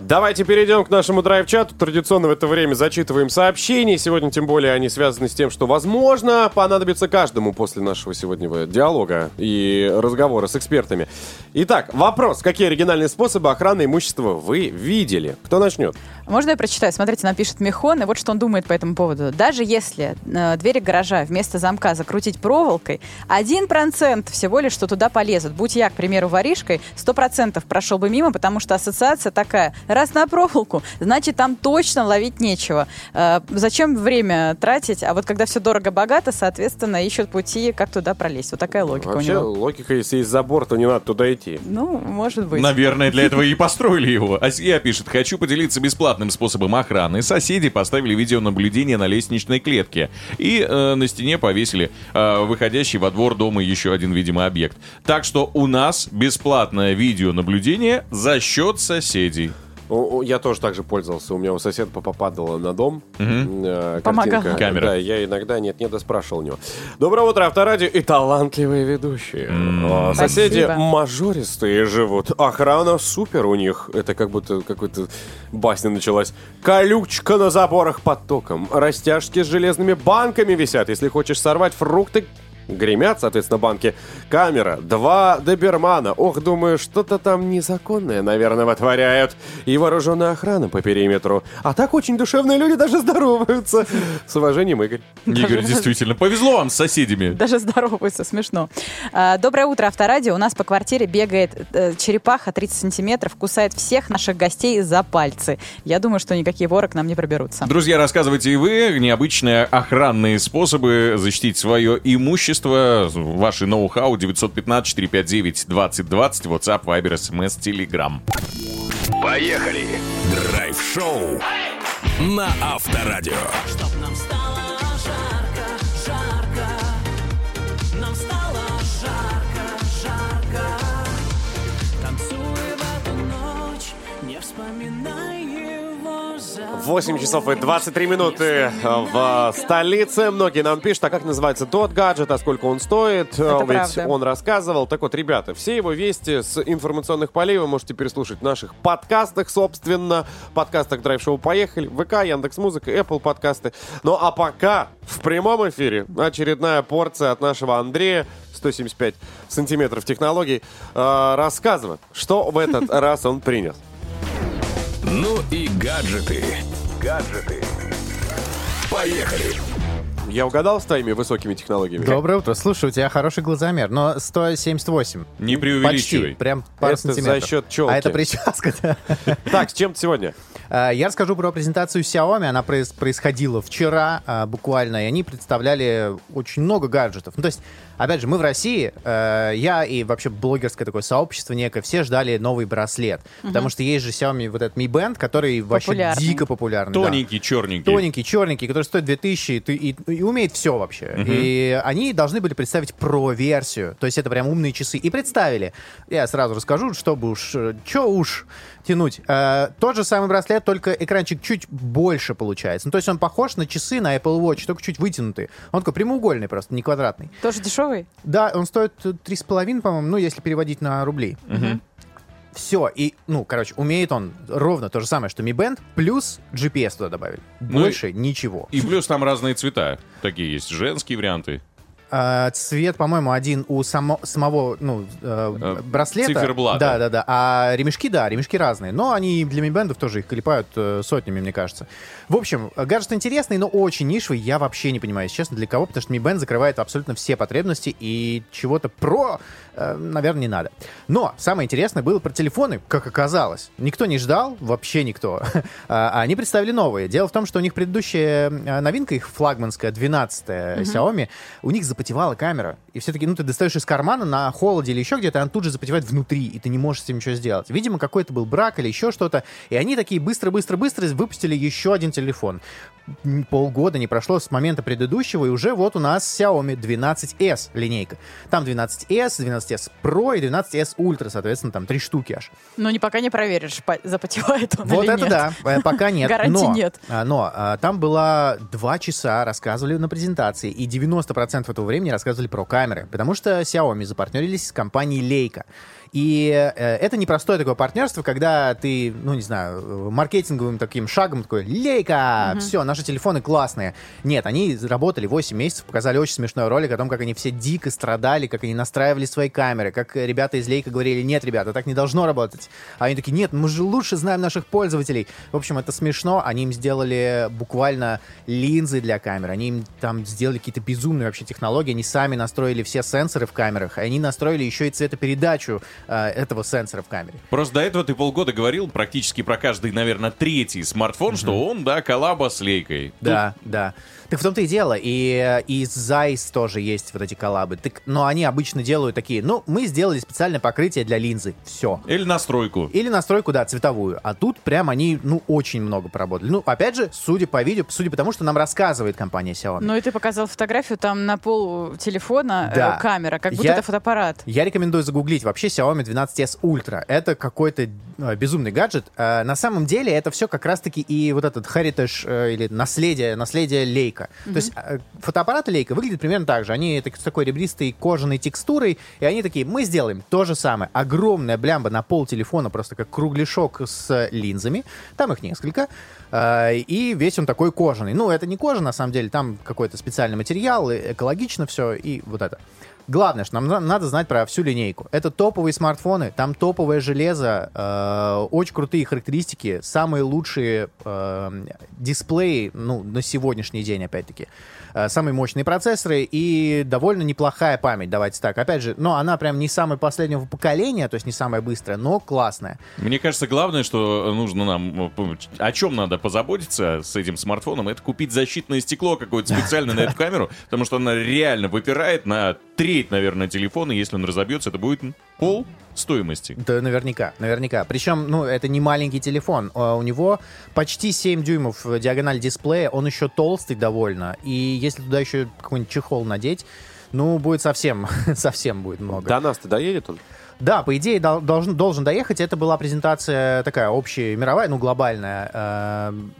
Давайте перейдем к нашему драйв-чату. Традиционно в это время зачитываем сообщения. Сегодня, тем более, они связаны с тем, что, возможно, понадобится каждому после нашего сегодняшнего диалога и разговора с экспертами. Итак, вопрос. Какие оригинальные способы охраны имущества вы видели? Кто начнет? Можно я прочитаю? Смотрите, нам пишет Михон, и вот что он думает по этому поводу. Даже если э, двери гаража вместо замка закрутить проволокой, 1% всего лишь, что туда полезут. Будь я, к примеру, воришкой, 100% прошел бы мимо, потому что ассоциация такая. Раз на проволоку, значит, там точно ловить нечего. Э, зачем время тратить? А вот когда все дорого-богато, соответственно, ищут пути, как туда пролезть. Вот такая логика Вообще, у него. логика, если есть забор, то не надо туда идти. Ну, может быть. Наверное, для этого и [LAUGHS] построили его. Асия пишет, хочу поделиться бесплатным способом охраны. Соседи поставили видеонаблюдение на лестничной клетке. И э, на стене повесили э, выходящий во двор дома еще один, видимо, объект. Так что у нас бесплатное видеонаблюдение за счет соседей. Я тоже так же пользовался. У меня у соседа попадало на дом. Помогала. картинка. Камера. Да, я иногда нет-нет, да спрашивал у него. Доброе утро, Авторадио и талантливые ведущие. О, Соседи Спасибо. мажористые живут. Охрана супер у них. Это как будто какой-то басня началась. Колючка на заборах под током. Растяжки с железными банками висят. Если хочешь сорвать фрукты, Гремят, соответственно, банки. Камера, два добермана. Ох, думаю, что-то там незаконное, наверное, вытворяют. И вооруженная охрана по периметру. А так очень душевные люди даже здороваются. С уважением, Игорь. Игорь, действительно, повезло вам с соседями. Даже здороваются, смешно. А, Доброе утро, Авторадио. У нас по квартире бегает э, черепаха 30 сантиметров, кусает всех наших гостей за пальцы. Я думаю, что никакие воры к нам не проберутся. Друзья, рассказывайте и вы необычные охранные способы защитить свое имущество. Ваши ноу-хау 915-459-2020, WhatsApp, Viber, SMS, Telegram. Поехали! Драйв-шоу на Авторадио. Чтоб нам стало 8 часов и 23 минуты в столице. Многие нам пишут, а как называется тот гаджет, а сколько он стоит. Ведь правда. он рассказывал. Так вот, ребята, все его вести с информационных полей вы можете переслушать в наших подкастах, собственно. Подкастах Драйв Шоу Поехали, ВК, Яндекс Музыка, Apple подкасты. Ну а пока в прямом эфире очередная порция от нашего Андрея. 175 сантиметров технологий э, рассказывает, что в этот [LAUGHS] раз он принес. Ну и гаджеты. Гаджеты. Поехали! Я угадал с твоими высокими технологиями? Доброе утро. Слушай, у тебя хороший глазомер, но 178. Не Почти. преувеличивай. Прям пару Это сантиметров. за счет челки. А это прическа, да. [LAUGHS] Так, с чем ты сегодня? А, Я расскажу про презентацию Xiaomi. Она проис- происходила вчера а, буквально, и они представляли очень много гаджетов. Ну, то есть, опять же, мы в России, э, я и вообще блогерское такое сообщество некое, все ждали новый браслет. Потому что есть же Xiaomi вот этот Mi Band, который вообще Популярный. дико популярный. да. Тоненький, черненький. Тоненький, черненький, который стоит 2000 и, ты- и- и умеет все вообще. И они должны были представить про-версию. То есть это прям умные часы. И представили. Я сразу расскажу, чтобы уж... Че уж тянуть. Э, тот же самый браслет, только экранчик чуть больше получается. Ну, то есть он похож на часы на Apple Watch, только чуть вытянутый. Он такой прямоугольный просто, не квадратный. Тоже дешевый? Да, он стоит э, 3,5, по-моему, ну, если переводить на рубли. Все, и, ну, короче, умеет он ровно то же самое, что Mi Band, плюс GPS туда добавили. Ну Больше ничего. И плюс там разные цвета. Такие есть женские варианты. А, цвет, по-моему, один у само- самого ну, э, Э, браслета. циферблата. Да, да, да. А ремешки, да, ремешки разные. Но они для мибендов тоже их клепают э, сотнями, мне кажется. В общем, гаджет интересный, но очень нишевый. Я вообще не понимаю, если честно, для кого, потому что Mi Band закрывает абсолютно все потребности и чего-то про, э, наверное, не надо. Но самое интересное было про телефоны, как оказалось. Никто не ждал, вообще никто. [LAUGHS] А Они представили новые. Дело в том, что у них предыдущая э, новинка, их флагманская, 12-я Xiaomi, у них запотевала камера. И все-таки, ну, ты достаешь из кармана на холоде или еще где-то, она тут же запотевает внутри, и ты не можешь с этим ничего сделать. Видимо, какой-то был брак или еще что-то. И они такие быстро-быстро-быстро выпустили еще один телефон. Полгода не прошло с момента предыдущего, и уже вот у нас Xiaomi 12s линейка. Там 12s, 12s Pro и 12s Ultra, соответственно, там три штуки аж. Ну, не пока не проверишь, по- запотевает он Вот или это нет. да, э, пока [LAUGHS] нет. Гарантий но, нет. а, Но а, там было два часа, рассказывали на презентации, и 90% этого времени рассказывали про камеры, потому что Xiaomi запартнерились с компанией Leica. И э, это непростое такое партнерство, когда ты, ну, не знаю, маркетинговым таким шагом такой, Лейка, все, наши телефоны классные. Нет, они работали 8 месяцев, показали очень смешной ролик о том, как они все дико страдали, как они настраивали свои камеры, как ребята из Лейка говорили, нет, ребята, так не должно работать. А они такие, нет, мы же лучше знаем наших пользователей. В общем, это смешно. Они им сделали буквально линзы для камер. Они им там сделали какие-то безумные вообще технологии. Они сами настроили все сенсоры в камерах. Они настроили еще и цветопередачу э, этого сенсора в камере. Просто до этого ты полгода говорил практически про каждый, наверное, третий смартфон, что он, да, коллаба с лейкой. Да, да. Так в том-то и дело. И, и Zeiss тоже есть вот эти коллабы. Так, но они обычно делают такие, ну, мы сделали специальное покрытие для линзы. Все. Или настройку. Или настройку, да, цветовую. А тут прям они, ну, очень много поработали. Ну, опять же, судя по видео, судя по тому, что нам рассказывает компания Xiaomi. Ну и ты показал фотографию, там на пол телефона э, Да. камера, как будто Я- это фотоаппарат. Я рекомендую загуглить вообще Xiaomi 12s Ultra. Это какой-то э, безумный гаджет. Э, на самом деле это все как раз-таки и вот этот heritage э, или наследие, наследие Leica. лейка. То есть э, фотоаппарат и лейка выглядят примерно так же. Они с такой ребристой кожаной текстурой, и они такие, мы сделаем то же самое. Огромная блямба на пол телефона, просто как кругляшок с линзами. Там их несколько. Э, И весь он такой кожаный. Ну, это не кожа, на самом деле, там какой-то специальный материал, и экологично все, и вот это. Главное, что нам на- надо знать про всю линейку. Это топовые смартфоны, там топовое железо, э, очень крутые характеристики, самые лучшие э, дисплеи, ну, на сегодняшний день, опять-таки. Э, самые мощные процессоры и довольно неплохая память, давайте так. Опять же, но она прям не самая последнего поколения, то есть не самая быстрая, но классная. Мне кажется, главное, что нужно нам... э, О чем надо позаботиться с этим смартфоном, это купить защитное стекло какое-то специально на эту камеру, потому что она реально выпирает на треть, наверное, телефона. Если он разобьется, это будет пол стоимости. Да, наверняка, наверняка. Причем, ну, это не маленький телефон. А У него почти 7 дюймов э, диагональ дисплея, он еще толстый довольно. И если туда еще какой-нибудь чехол надеть, ну, будет совсем, [LAUGHS] совсем будет много. До нас-то доедет он? Да, по идее, дол- должен, должен доехать. Это была презентация такая общая, мировая, ну, глобальная. Эм,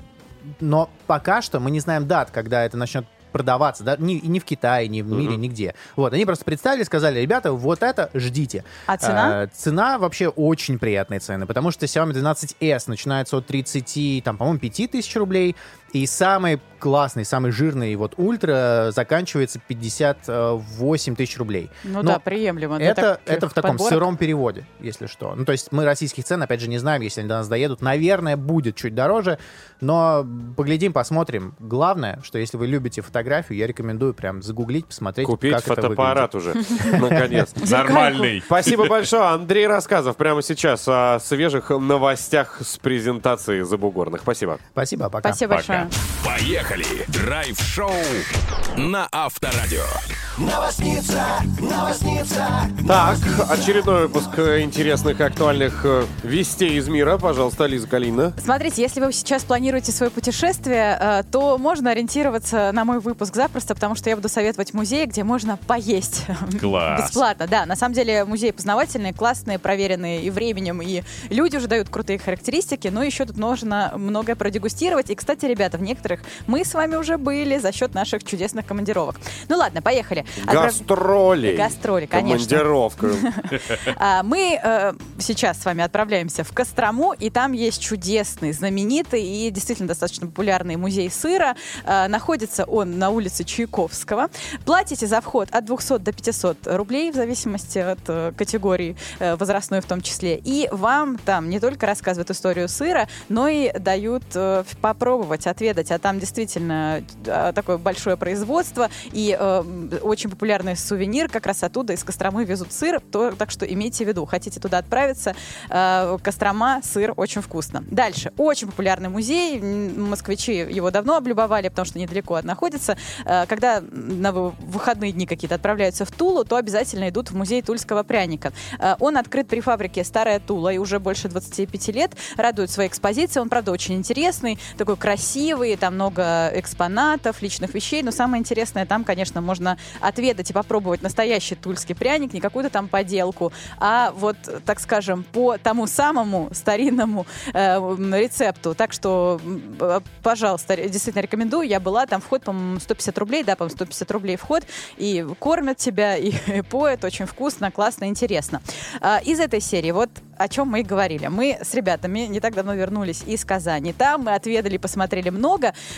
Но пока что мы не знаем дат, когда это начнет продаваться, да, ни, ни в Китае, ни в мире, нигде. Вот, они просто представили, сказали, ребята, вот это ждите. А цена? Э, цена вообще очень приятные цены, потому что Xiaomi 12s начинается от 30, там, по-моему, 5 тысяч рублей, и самый классный, самый жирный, вот, ультра заканчивается 58 тысяч рублей. Ну Но да, приемлемо. это, это в таком подборок. сыром переводе, если что. Ну, то есть мы российских цен, опять же, не знаем, если они до нас доедут. Наверное, будет чуть дороже, но поглядим, посмотрим. Главное, что если вы любите фотографию, я рекомендую прям загуглить, посмотреть, Купить как это фотоаппарат уже. Наконец. [LAUGHS] Нормальный. Спасибо большое. Андрей Рассказов прямо сейчас о свежих новостях с презентацией забугорных. Спасибо. Спасибо, пока. Спасибо большое. Поехали! Драйв-шоу на Авторадио. Так, очередной выпуск интересных и актуальных э, вестей из мира. Пожалуйста, Лиза Калина. Смотрите, если вы сейчас планируете свое путешествие, э, то можно ориентироваться на мой выпуск запросто, потому что я буду советовать музеи, где можно поесть. Класс. Бесплатно, да. На самом деле музеи познавательные, классные, проверенные и временем, и люди уже дают крутые характеристики, но еще тут можно многое продегустировать. И, кстати, ребята, в некоторых мы с вами уже были за счет наших чудесных командировок. Ну ладно, поехали. Отправ- Гастроли. Гастроли, конечно. Командировка. [LAUGHS] А, Мы э, сейчас с вами отправляемся в Кострому, и там есть чудесный, знаменитый и действительно достаточно популярный музей сыра. А, Находится он на улице Чайковского. Платите за вход от 200 до 500 рублей, в зависимости от э, категории э, возрастной в том числе. И вам там не только рассказывают историю сыра, но и дают попробовать, отведать. А там действительно э, такое большое производство и э, очень популярный сувенир как раз оттуда из Костромы везут сыр, то, так что имейте в виду, хотите туда отправиться, э, Кострома, сыр очень вкусно. Дальше, очень популярный музей, москвичи его давно облюбовали, потому что недалеко от находится. Э, когда на вы- выходные дни какие-то отправляются в Тулу, то обязательно идут в музей тульского пряника. Э, он открыт при фабрике «Старая Тула» и уже больше 25 лет, радует своей экспозицией, он, правда, очень интересный, такой красивый, там много экспонатов, личных вещей, но самое интересное, там, конечно, можно отведать и попробовать настоящий тульский пряник, не какую-то там поделку, а вот, так скажем, по тому самому старинному э, рецепту. Так что, э, пожалуйста, действительно рекомендую. Я была, там вход, по-моему, 150 рублей, да, по-моему, 150 рублей вход, и кормят тебя, и, [LAUGHS] поют, очень вкусно, классно, интересно. А, Из этой серии, вот о чем мы и говорили. Мы с ребятами не так давно вернулись из Казани. Там мы отведали, посмотрели много,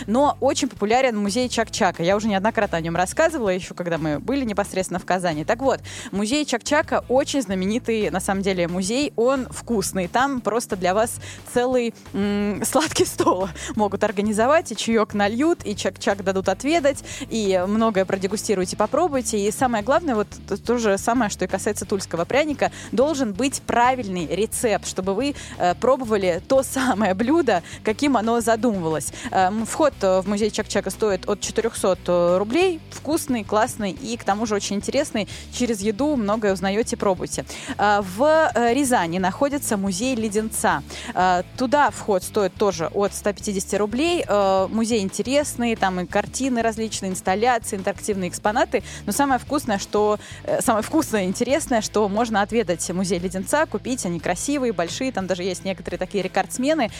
но очень популярен музей Чак-Чака. Я уже неоднократно о нем рассказывала, еще когда мы были непосредственно в Казани. Так вот, музей Чак-Чака очень знаменитый, на самом деле, музей. Он вкусный. Там просто для вас целый м, сладкий стол [LAUGHS] могут организовать, и чаек нальют, и Чак-Чак дадут отведать, и многое продегустируйте, попробуйте. И самое главное, вот то же самое, что и касается тульского пряника, должен быть правильный рецепт, чтобы вы э, пробовали то самое блюдо, каким оно задумывалось. Э, м, вход э, в музей Чак-Чака стоит от 400 рублей. Вкусный, классный и к тому же очень интересный. Через еду многое узнаете, пробуйте. Э, В э, Рязани находится музей леденца. Э, Туда вход стоит тоже от 150 рублей. Э, Музей интересный, там и картины различные, инсталляции, интерактивные экспонаты. Но самое вкусное, что э, самое вкусное и интересное, что можно отведать музей леденца, купить, они красивые, большие, там даже есть некоторые такие рекордсмены.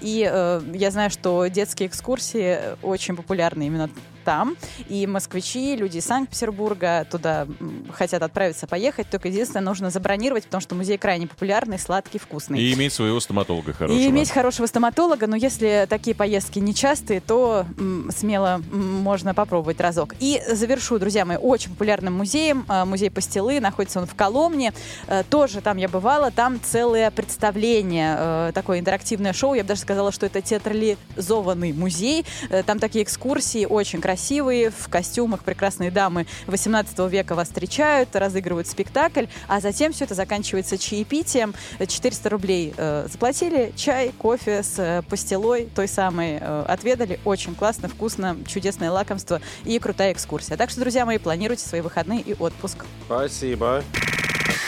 И э, я знаю, что детские экскурсии очень популярны именно там. И москвичи, люди из Санкт-Петербурга туда хотят отправиться, поехать. Только единственное, нужно забронировать, потому что музей крайне популярный, сладкий, вкусный. И иметь своего стоматолога хорошего. И иметь хорошего стоматолога, но если такие поездки нечастые, то м, смело м, можно попробовать разок. И завершу, друзья мои, очень популярным музеем. э, Музей Пастилы, находится он в Коломне. Э, Тоже там я бывала, там целое представление, э, такое интерактивное шоу. Я бы даже сказала, что это театрализованный музей. Там такие экскурсии очень красивые, в костюмах прекрасные дамы 18 века вас встречают, разыгрывают спектакль, а затем все это заканчивается чаепитием. Э, 400 рублей э, заплатили, чай, кофе с э, пастилой той самой э, отведали. Очень классно, вкусно, чудесное лакомство и крутая экскурсия. Так что, друзья мои, планируйте свои выходные и отпуск. Спасибо.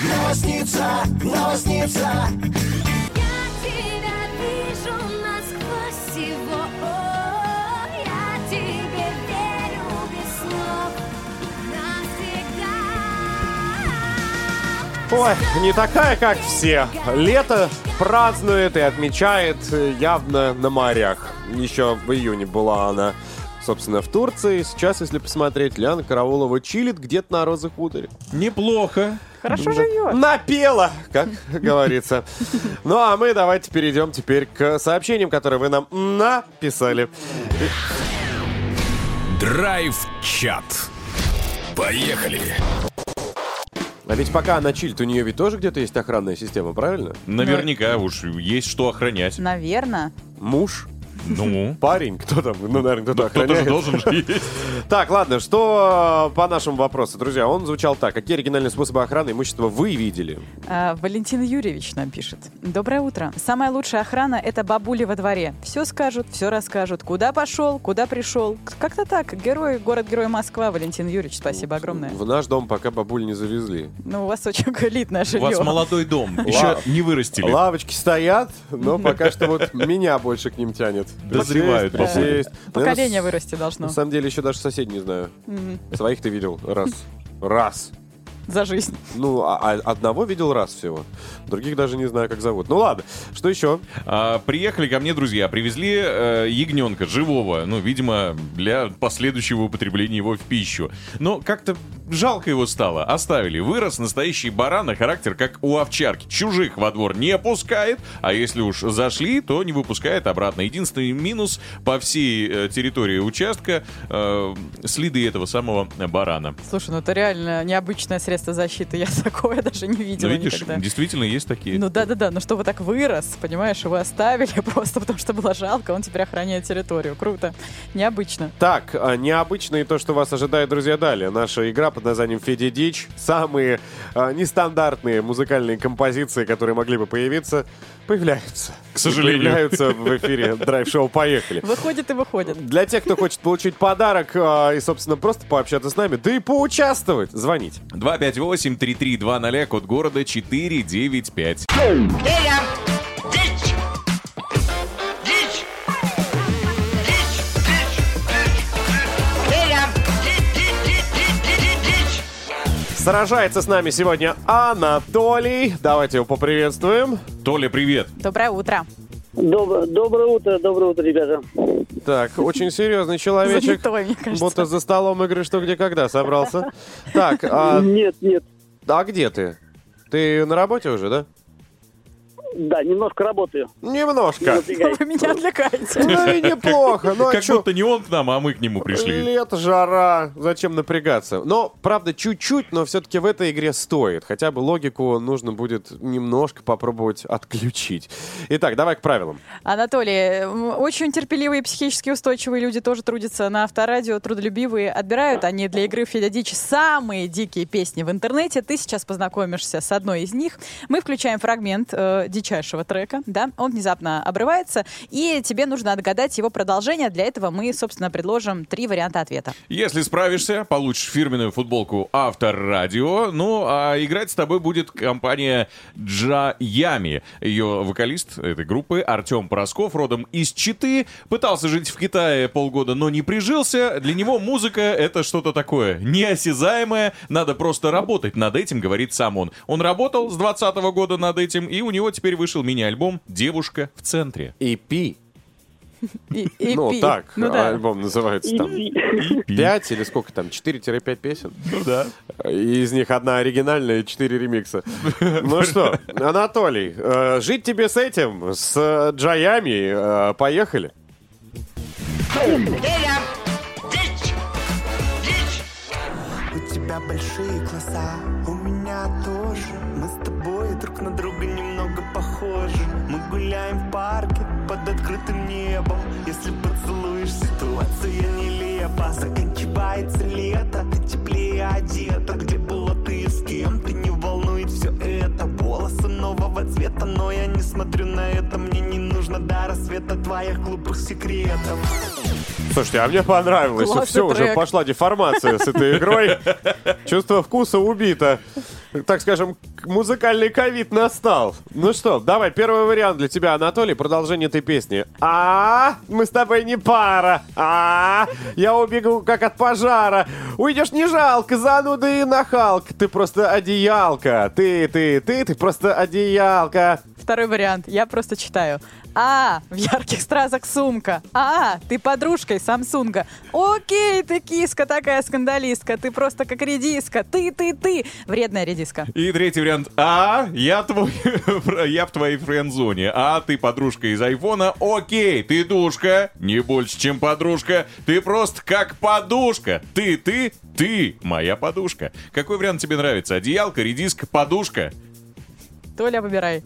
Новосница, новосница. Ой, не такая, как все. Лето празднует и отмечает э, явно на морях. Еще в июне была она, собственно, в Турции. Сейчас, если посмотреть, Ляна Караулова чилит где-то на Розы хуторе. Неплохо. Хорошо живет. Напела, как [LAUGHS] говорится. Ну, а мы давайте перейдем теперь к сообщениям, которые вы нам написали. Драйв-чат. Поехали. А ведь пока она чилит, у нее ведь тоже где-то есть охранная система, правильно? Наверняка уж есть что охранять. Наверное. Муж, Ну, парень, кто там? Ну, наверное, кто-то охраняет. должен же есть. [LAUGHS] Так, ладно, что по нашему вопросу, друзья? Он звучал так. Какие оригинальные способы охраны имущества вы видели? А, Валентин Юрьевич нам пишет. Доброе утро. Самая лучшая охрана — это бабули во дворе. Все скажут, все расскажут. Куда пошел, куда пришел. Как-то так. Герой, город-герой Москва. Валентин Юрьевич, спасибо огромное. В наш дом пока бабуль не завезли. Ну, у вас очень элитное У жилье. вас молодой дом. Еще не вырастили. Лавочки стоят, но [LAUGHS] пока что вот меня больше к ним тянет. Дозревают присесть. Поколение Наверное, вырасти должно. На самом деле еще даже соседей не знаю. Своих ты видел раз. Раз. За жизнь. Ну, а, а одного видел раз всего. Других даже не знаю, как зовут. Ну ладно, что еще? А, приехали ко мне друзья, привезли э, ягненка живого, ну, видимо, для последующего употребления его в пищу. Но как-то жалко его стало, оставили. Вырос настоящий баран, а характер как у овчарки. Чужих во двор не пускает, а если уж зашли, то не выпускает обратно. Единственный минус по всей э, территории участка э, следы этого самого барана. Слушай, ну это реально необычное средство защиты. Я такое даже не Ну, видела видишь, никогда. действительно есть такие. Ну да-да-да, но чтобы так вырос, понимаешь, его оставили [LAUGHS] просто потому, что было жалко, он теперь охраняет территорию. Круто. Необычно. Так, а, необычно и то, что вас ожидает, друзья, далее. Наша игра под названием «Федя Дичь». Самые а, нестандартные музыкальные композиции, которые могли бы появиться, появляются. К сожалению. И Появляются в эфире драйв-шоу «Поехали». Выходит и выходит. Для тех, кто хочет получить подарок а, и, собственно, просто пообщаться с нами, да и поучаствовать, звонить. 258-3320, код города 495. Сражается с нами сегодня Анатолий. Давайте его поприветствуем. Толя, привет. Доброе утро. Доброе, доброе утро, доброе утро, ребята. Так, очень серьезный человечек. Занятой, мне кажется. Будто за столом игры «Что, где, когда» собрался. Так, а, Нет, нет, а где ты? Ты на работе уже, да? Да, немножко работаю. Не Немножко. Вы меня отвлекаете. Ну и неплохо. Ну а как чё? будто не он к нам, а мы к нему пришли. Лето, жара, зачем напрягаться? Но, правда, чуть-чуть, но все-таки в этой игре стоит. Хотя бы логику нужно будет немножко попробовать отключить. Итак, давай к правилам. Анатолий, очень терпеливые и психически устойчивые люди тоже трудятся на авторадио, трудолюбивые. Отбирают они для игры Федя Дичь самые дикие песни в интернете. Ты сейчас познакомишься с одной из них. Мы включаем фрагмент э, дичайшего трека, да, он внезапно обрывается, и тебе нужно отгадать его продолжение. Для этого мы, собственно, предложим три варианта ответа. Если справишься, получишь фирменную футболку Авторадио. Ну, а играть с тобой будет компания Джаями. Ее вокалист этой группы Артем Поросков, родом из Читы, пытался жить в Китае полгода, но не прижился. Для него музыка — это что-то такое неосязаемое. Надо просто работать над этим, говорит сам он. Он работал с 20 года над этим, и у него теперь вышел мини-альбом «Девушка в центре». EP. [LAUGHS] Ну, так, Ну да. альбом называется там. Пять или сколько там? 4-5 песен? Ну да. Из них одна оригинальная и четыре ремикса. Ну что, Анатолий, э, жить тебе с этим, с э, Джаями, э, поехали? У тебя большие глаза, гуляем в парке под открытым небом Если поцелуешь, ситуация нелепа Заканчивается лето, ты теплее одета Где была ты и с кем, ты не волнует все это Волосы нового цвета, но я не смотрю на это Мне не нужно до рассвета твоих глупых секретов Слушайте, а мне понравилось. Классный Все, уже трек. пошла деформация с этой игрой. [LAUGHS] Чувство вкуса убито. Так скажем, музыкальный ковид настал. Ну что, давай, первый вариант для тебя, Анатолий, продолжение этой песни. А, мы с тобой не пара. А, я убегу как от пожара. Уйдешь не жалко, зануда и нахалка. Ты просто одеялка. Ты, ты, ты, ты просто одеялка. Второй вариант. Я просто читаю. А, в ярких стразах сумка. А, ты подружкой Самсунга. Окей, ты киска такая скандалистка. Ты просто как редиска. Ты, ты, ты. Вредная редиска. И третий вариант. А, я твой, [LAUGHS] я в твоей френдзоне. А, ты подружка из айфона. Окей, ты душка. Не больше, чем подружка. Ты просто как подушка. Ты, ты, ты моя подушка. Какой вариант тебе нравится? Одеялка, редиска, подушка? Толя, выбирай.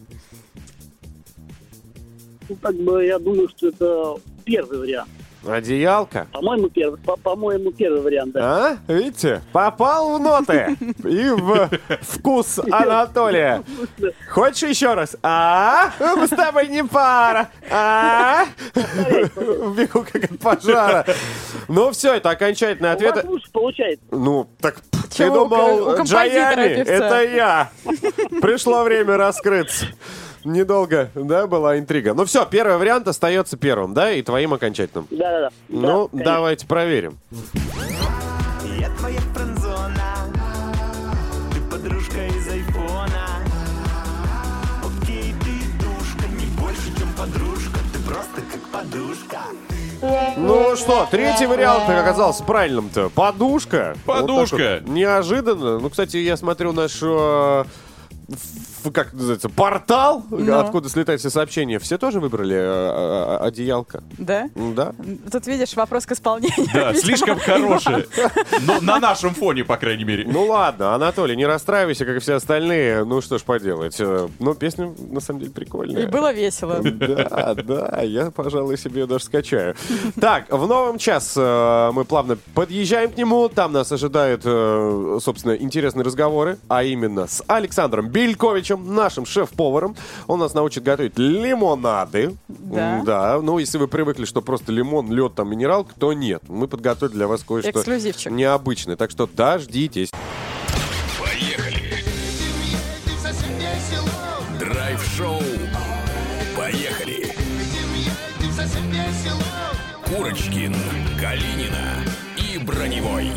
Ну, как бы я думаю, что это первый вариант. Одеялка. По-моему, первый, по- по-моему, первый вариант, да. А? Видите? Попал в ноты и в вкус Анатолия. Хочешь еще раз? А? Мы с тобой не пара. А? Бегу как от пожара. Ну все, это окончательный ответ. Получается. Ну, так ты думал, певца. это я. Пришло время раскрыться. Недолго, да, была интрига. Ну все, первый вариант остается первым, да, и твоим окончательным. Да-да-да. Ну, конечно. давайте проверим. Я твоя френдзона Ты подружка из айфона Окей, ты душка Не больше, чем подружка Ты просто как подушка Ну что, третий вариант оказался правильным-то. Подушка. Подушка. Вот вот. Неожиданно. Ну, кстати, я смотрю наш... э, как называется, портал, Ну. откуда слетают все сообщения, все тоже выбрали э, э, одеялка? Да? Да. Тут видишь вопрос к исполнению. Да, Видимо. слишком хорошие. Но на нашем фоне, по крайней мере. Ну ладно, Анатолий, не расстраивайся, как и все остальные. Ну что ж поделать. Э, Ну, песня на самом деле прикольная. И было весело. Да, да, я, пожалуй, себе ее даже скачаю. Так, в новом час э, мы плавно подъезжаем к нему. Там нас ожидают, э, собственно, интересные разговоры, а именно с Александром Бельковичем, нашим шеф-поваром. Он нас научит готовить лимонады. Да. Да, ну если вы привыкли, что просто лимон, лед, там, минералка, то нет. Мы подготовили для вас кое-что необычное. Так что дождитесь. Драйв-шоу. Поехали. Курочкин, Калинина и Броневой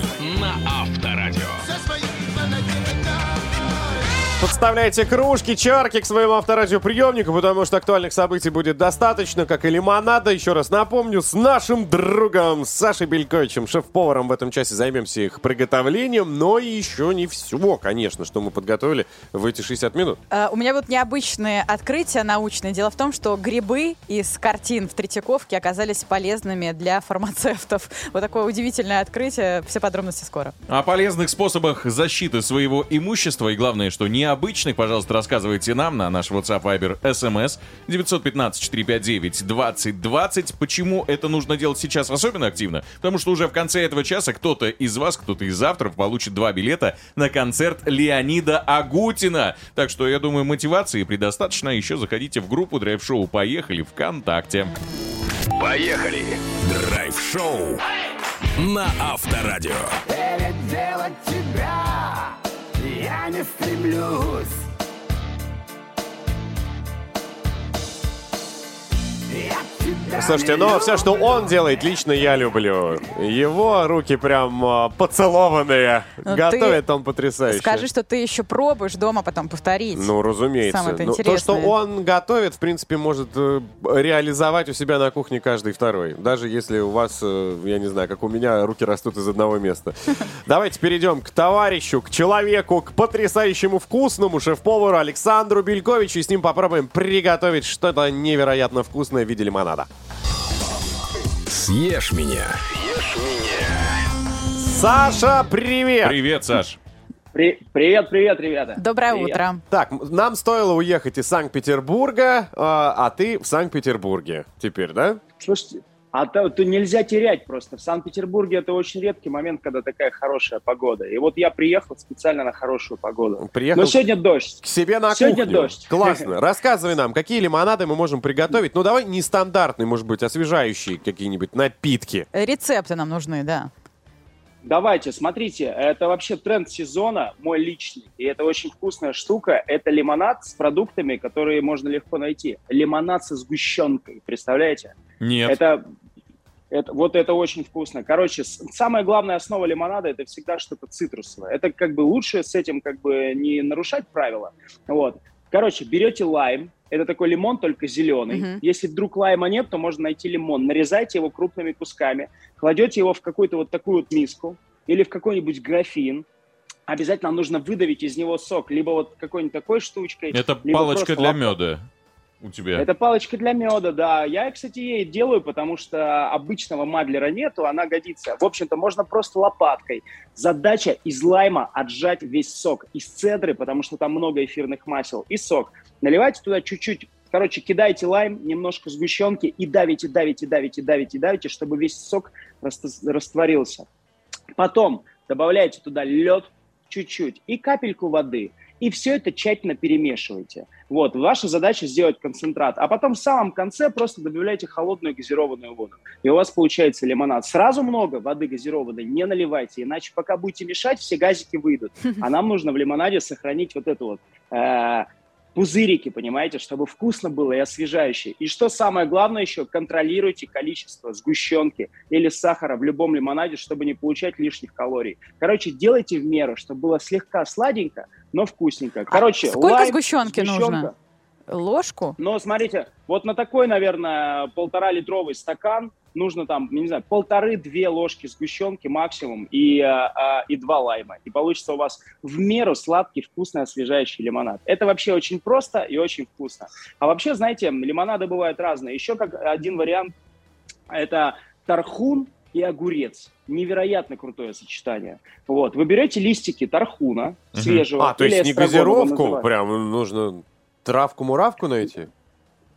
Подставляйте кружки, чарки к своему авторадиоприемнику, потому что актуальных событий будет достаточно, как и лимонада. Еще раз напомню, с нашим другом Сашей Бельковичем, шеф-поваром в этом часе займемся их приготовлением, но еще не все, конечно, что мы подготовили в эти 60 минут. Э, У меня вот необычное открытие научное. Дело в том, что грибы из картин в Третьяковке оказались полезными для фармацевтов. Вот такое удивительное открытие. Все подробности скоро. О полезных способах защиты своего имущества и, главное, что не необычных, пожалуйста, рассказывайте нам на наш WhatsApp Viber SMS 915-459-2020. Почему это нужно делать сейчас особенно активно? Потому что уже в конце этого часа кто-то из вас, кто-то из авторов получит два билета на концерт Леонида Агутина. Так что, я думаю, мотивации предостаточно. Еще заходите в группу Драйв Шоу «Поехали» ВКонтакте. Поехали! Драйв-шоу на Авторадио. Переделать тебя я не стремлюсь. Слушайте, ну все, что он делает, лично я люблю. Его руки прям а, поцелованные. Ну, Готовит он потрясающе. Скажи, что ты еще пробуешь дома потом повторить. Ну, разумеется. Самое-то Ну, то, что он готовит, в принципе, может э, реализовать у себя на кухне каждый второй. Даже если у вас, э, я не знаю, как у меня, руки растут из одного места. [LAUGHS] Давайте перейдем к товарищу, к человеку, к потрясающему вкусному шеф-повару Александру Бельковичу. И с ним попробуем приготовить что-то невероятно вкусное в виде лимонада. Съешь меня. Саша, привет! Привет, Саш. При- Привет, привет, ребята. Доброе Привет. утро. Так, нам стоило уехать из Санкт-Петербурга, а, а ты в Санкт-Петербурге теперь, да? Слушайте, а то, то нельзя терять просто. В Санкт-Петербурге это очень редкий момент, когда такая хорошая погода. И вот я приехал специально на хорошую погоду. Приехал Но сегодня дождь. к себе на Сегодня кухню. дождь. Классно. [LAUGHS] Рассказывай нам, какие лимонады мы можем приготовить. Ну, давай нестандартные, может быть, освежающие какие-нибудь напитки. Рецепты нам нужны, да. Давайте, смотрите, это вообще тренд сезона, мой личный. И это очень вкусная штука. Это лимонад с продуктами, которые можно легко найти. Лимонад со сгущенкой, представляете? Нет. Это, это, вот это очень вкусно. Короче, самая главная основа лимонада это всегда что-то цитрусовое. Это как бы лучше с этим как бы не нарушать правила. Вот. Короче, берете лайм, это такой лимон, только зеленый. Мгм. Если вдруг лайма нет, то можно найти лимон. Нарезайте его крупными кусками, кладете его в какую-то вот такую вот миску или в какой-нибудь графин. Обязательно нужно выдавить из него сок, либо вот какой-нибудь такой штучкой. Это палочка для лопатой. меда у тебя. Это палочка для меда, да. Я, кстати, ей делаю, потому что обычного мадлера нету, она годится. В общем-то, можно просто лопаткой. Задача из лайма отжать весь сок. Из цедры, потому что там много эфирных масел, и сок. Наливайте туда чуть-чуть Короче, кидайте лайм, немножко сгущенки и давите, давите, давите, давите, давите, чтобы весь сок рас- растворился. Потом добавляете туда лед чуть-чуть и капельку воды. И все это тщательно перемешивайте. Вот, ваша задача сделать концентрат. А потом в самом конце просто добавляйте холодную газированную воду. И у вас получается лимонад. Сразу много воды газированной не наливайте, иначе пока будете мешать, все газики выйдут. [LAUGHS] А нам нужно в лимонаде сохранить вот это вот э, пузырики, понимаете, чтобы вкусно было и освежающе. И что самое главное еще, контролируйте количество сгущенки или сахара в любом лимонаде, чтобы не получать лишних калорий. Короче, делайте в меру, чтобы было слегка сладенько, но вкусненько. Короче, А Сколько лайм, сгущенки нужно? сгущенка. Ложку? Но смотрите, вот на такой, наверное, полтора-литровый стакан нужно там, не знаю, полторы-две ложки сгущенки максимум и, а, и два лайма. И получится у вас в меру сладкий, вкусный, освежающий лимонад. Это вообще очень просто и очень вкусно. А вообще, знаете, лимонады бывают разные. Еще как один вариант – это тархун и огурец. Невероятно крутое сочетание. Вот. Вы берете листики тархуна свежего. А, то есть или не газировку, называют. прям нужно травку-муравку найти?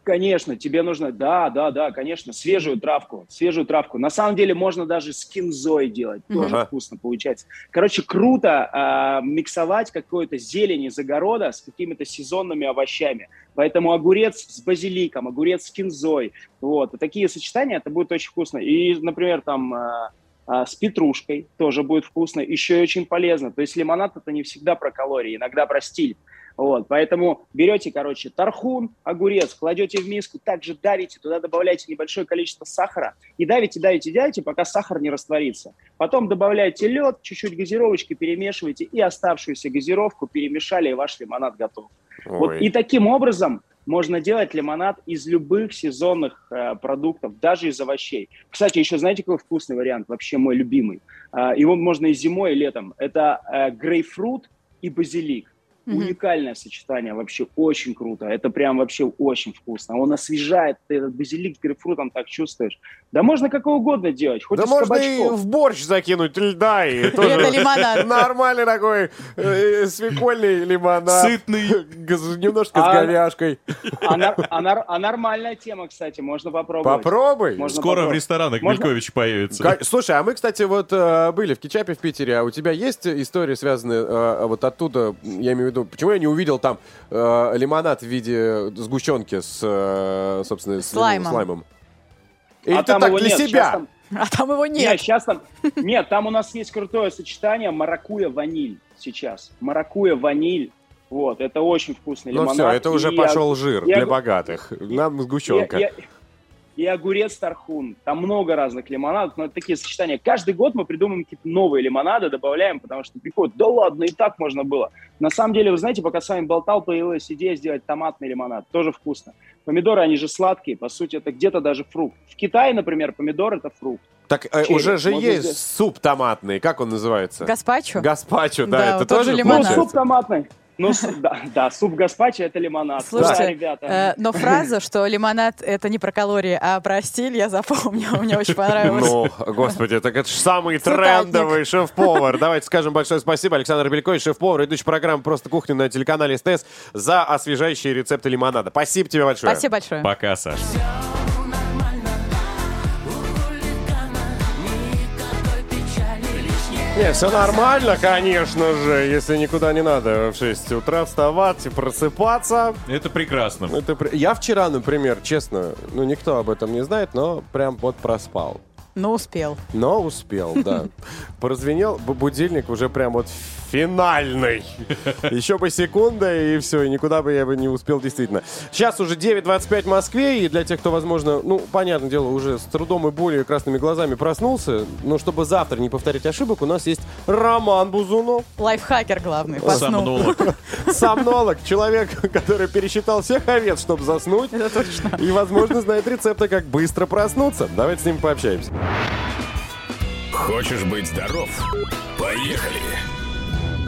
Конечно, тебе нужно, да, да, да, конечно, свежую травку, свежую травку. На самом деле можно даже с кинзой делать, тоже Ага. вкусно получается. Короче, круто а, миксовать какую-то зелень из огорода с какими-то сезонными овощами. Поэтому огурец с базиликом, огурец с кинзой, вот, такие сочетания, это будет очень вкусно. И, например, там а, с петрушкой тоже будет вкусно, еще и очень полезно. То есть лимонад это не всегда про калории, иногда про стиль. Вот, поэтому берете, короче, тархун, огурец, кладете в миску, также давите, туда добавляете небольшое количество сахара и давите, давите, давите, пока сахар не растворится. Потом добавляете лед, чуть-чуть газировочки перемешиваете и оставшуюся газировку перемешали, и ваш лимонад готов. Вот, и таким образом можно делать лимонад из любых сезонных э, продуктов, даже из овощей. Кстати, еще знаете, какой вкусный вариант, вообще мой любимый? А, его можно и зимой, и летом. Это э, грейпфрут и базилик. Уникальное сочетание, вообще очень круто. Это прям вообще очень вкусно. Он освежает, ты этот базилик с грейпфрутом так чувствуешь. Да можно какое угодно делать, хоть Да из можно и кабачков. в борщ закинуть льда, и Это лимонад. нормальный такой э, свекольный лимонад. Сытный. Г- Немножко с А- говяжкой. А, нар- а нар- а нормальная тема, кстати, можно попробовать. Попробуй. Можно Скоро в попробовать. ресторанах Можно? Мелькович появится. Слушай, а мы, кстати, вот э, были в Кетчапе в Питере, а у тебя есть истории, связанные э, вот оттуда, я имею в виду, почему я не увидел там э, лимонад в виде сгущенки с, э, собственно, с Слаймом. слаймом? Или А ты так для нет, себя? там- А там его Нет, нет. сейчас там... [LAUGHS] Нет, там у нас есть крутое сочетание маракуя-ваниль сейчас. Маракуя-ваниль. Вот, это очень вкусный Ну лимонад. все, это уже И пошел жир я- для богатых. Нам сгущенка. И- и огурец тархун. Там много разных лимонадов, но это такие сочетания. Каждый год мы придумываем какие-то новые лимонады, добавляем, потому что приходит, да ладно, и так можно было. На самом деле, вы знаете, пока с вами болтал, появилась идея сделать томатный лимонад. Тоже вкусно. Помидоры, они же сладкие, по сути, это где-то даже фрукт. В Китае, например, помидор – это фрукт. Так э, черри. уже же Можно есть сделать. суп томатный, как он называется? Гаспачо? Гаспачо, да, Да, это тоже же Ну, лимонад. получается? суп томатный. Ну, да, [LAUGHS] да, суп гаспачо – это лимонад. Слушайте, Да, ребята. э, но фраза, что лимонад это не про калории, а про стиль, я запомнила, [LAUGHS] мне очень понравилось. Ну, господи, так это же самый трендовый шеф-повар. Давайте скажем большое спасибо Александр Белькович, шеф-повар, ведущий программы «Просто кухня» на телеканале СТС за освежающие рецепты лимонада. Спасибо тебе большое. Спасибо большое. Пока, Саш. Не, все нормально, конечно же, если никуда не надо в 6 утра вставать и просыпаться. Это прекрасно. Это при- Я вчера, например, честно, ну никто об этом не знает, но прям вот проспал. Ну, успел. Но успел, да. [LAUGHS] Прозвенел бу- будильник уже прям вот финальный. Еще бы секунда, и все, и никуда бы я бы не успел действительно. Сейчас уже 9.25 в Москве, и для тех, кто, возможно, ну, понятное дело, уже с трудом и болью и красными глазами проснулся, но чтобы завтра не повторить ошибок, у нас есть Роман Бузунов, Лайфхакер главный, по. Сомнолог. [LAUGHS] сомнолог, человек, который пересчитал всех овец, чтобы заснуть, Это точно. и, возможно, знает рецепты, как быстро проснуться. Давайте с ним пообщаемся. Хочешь быть здоров? Поехали!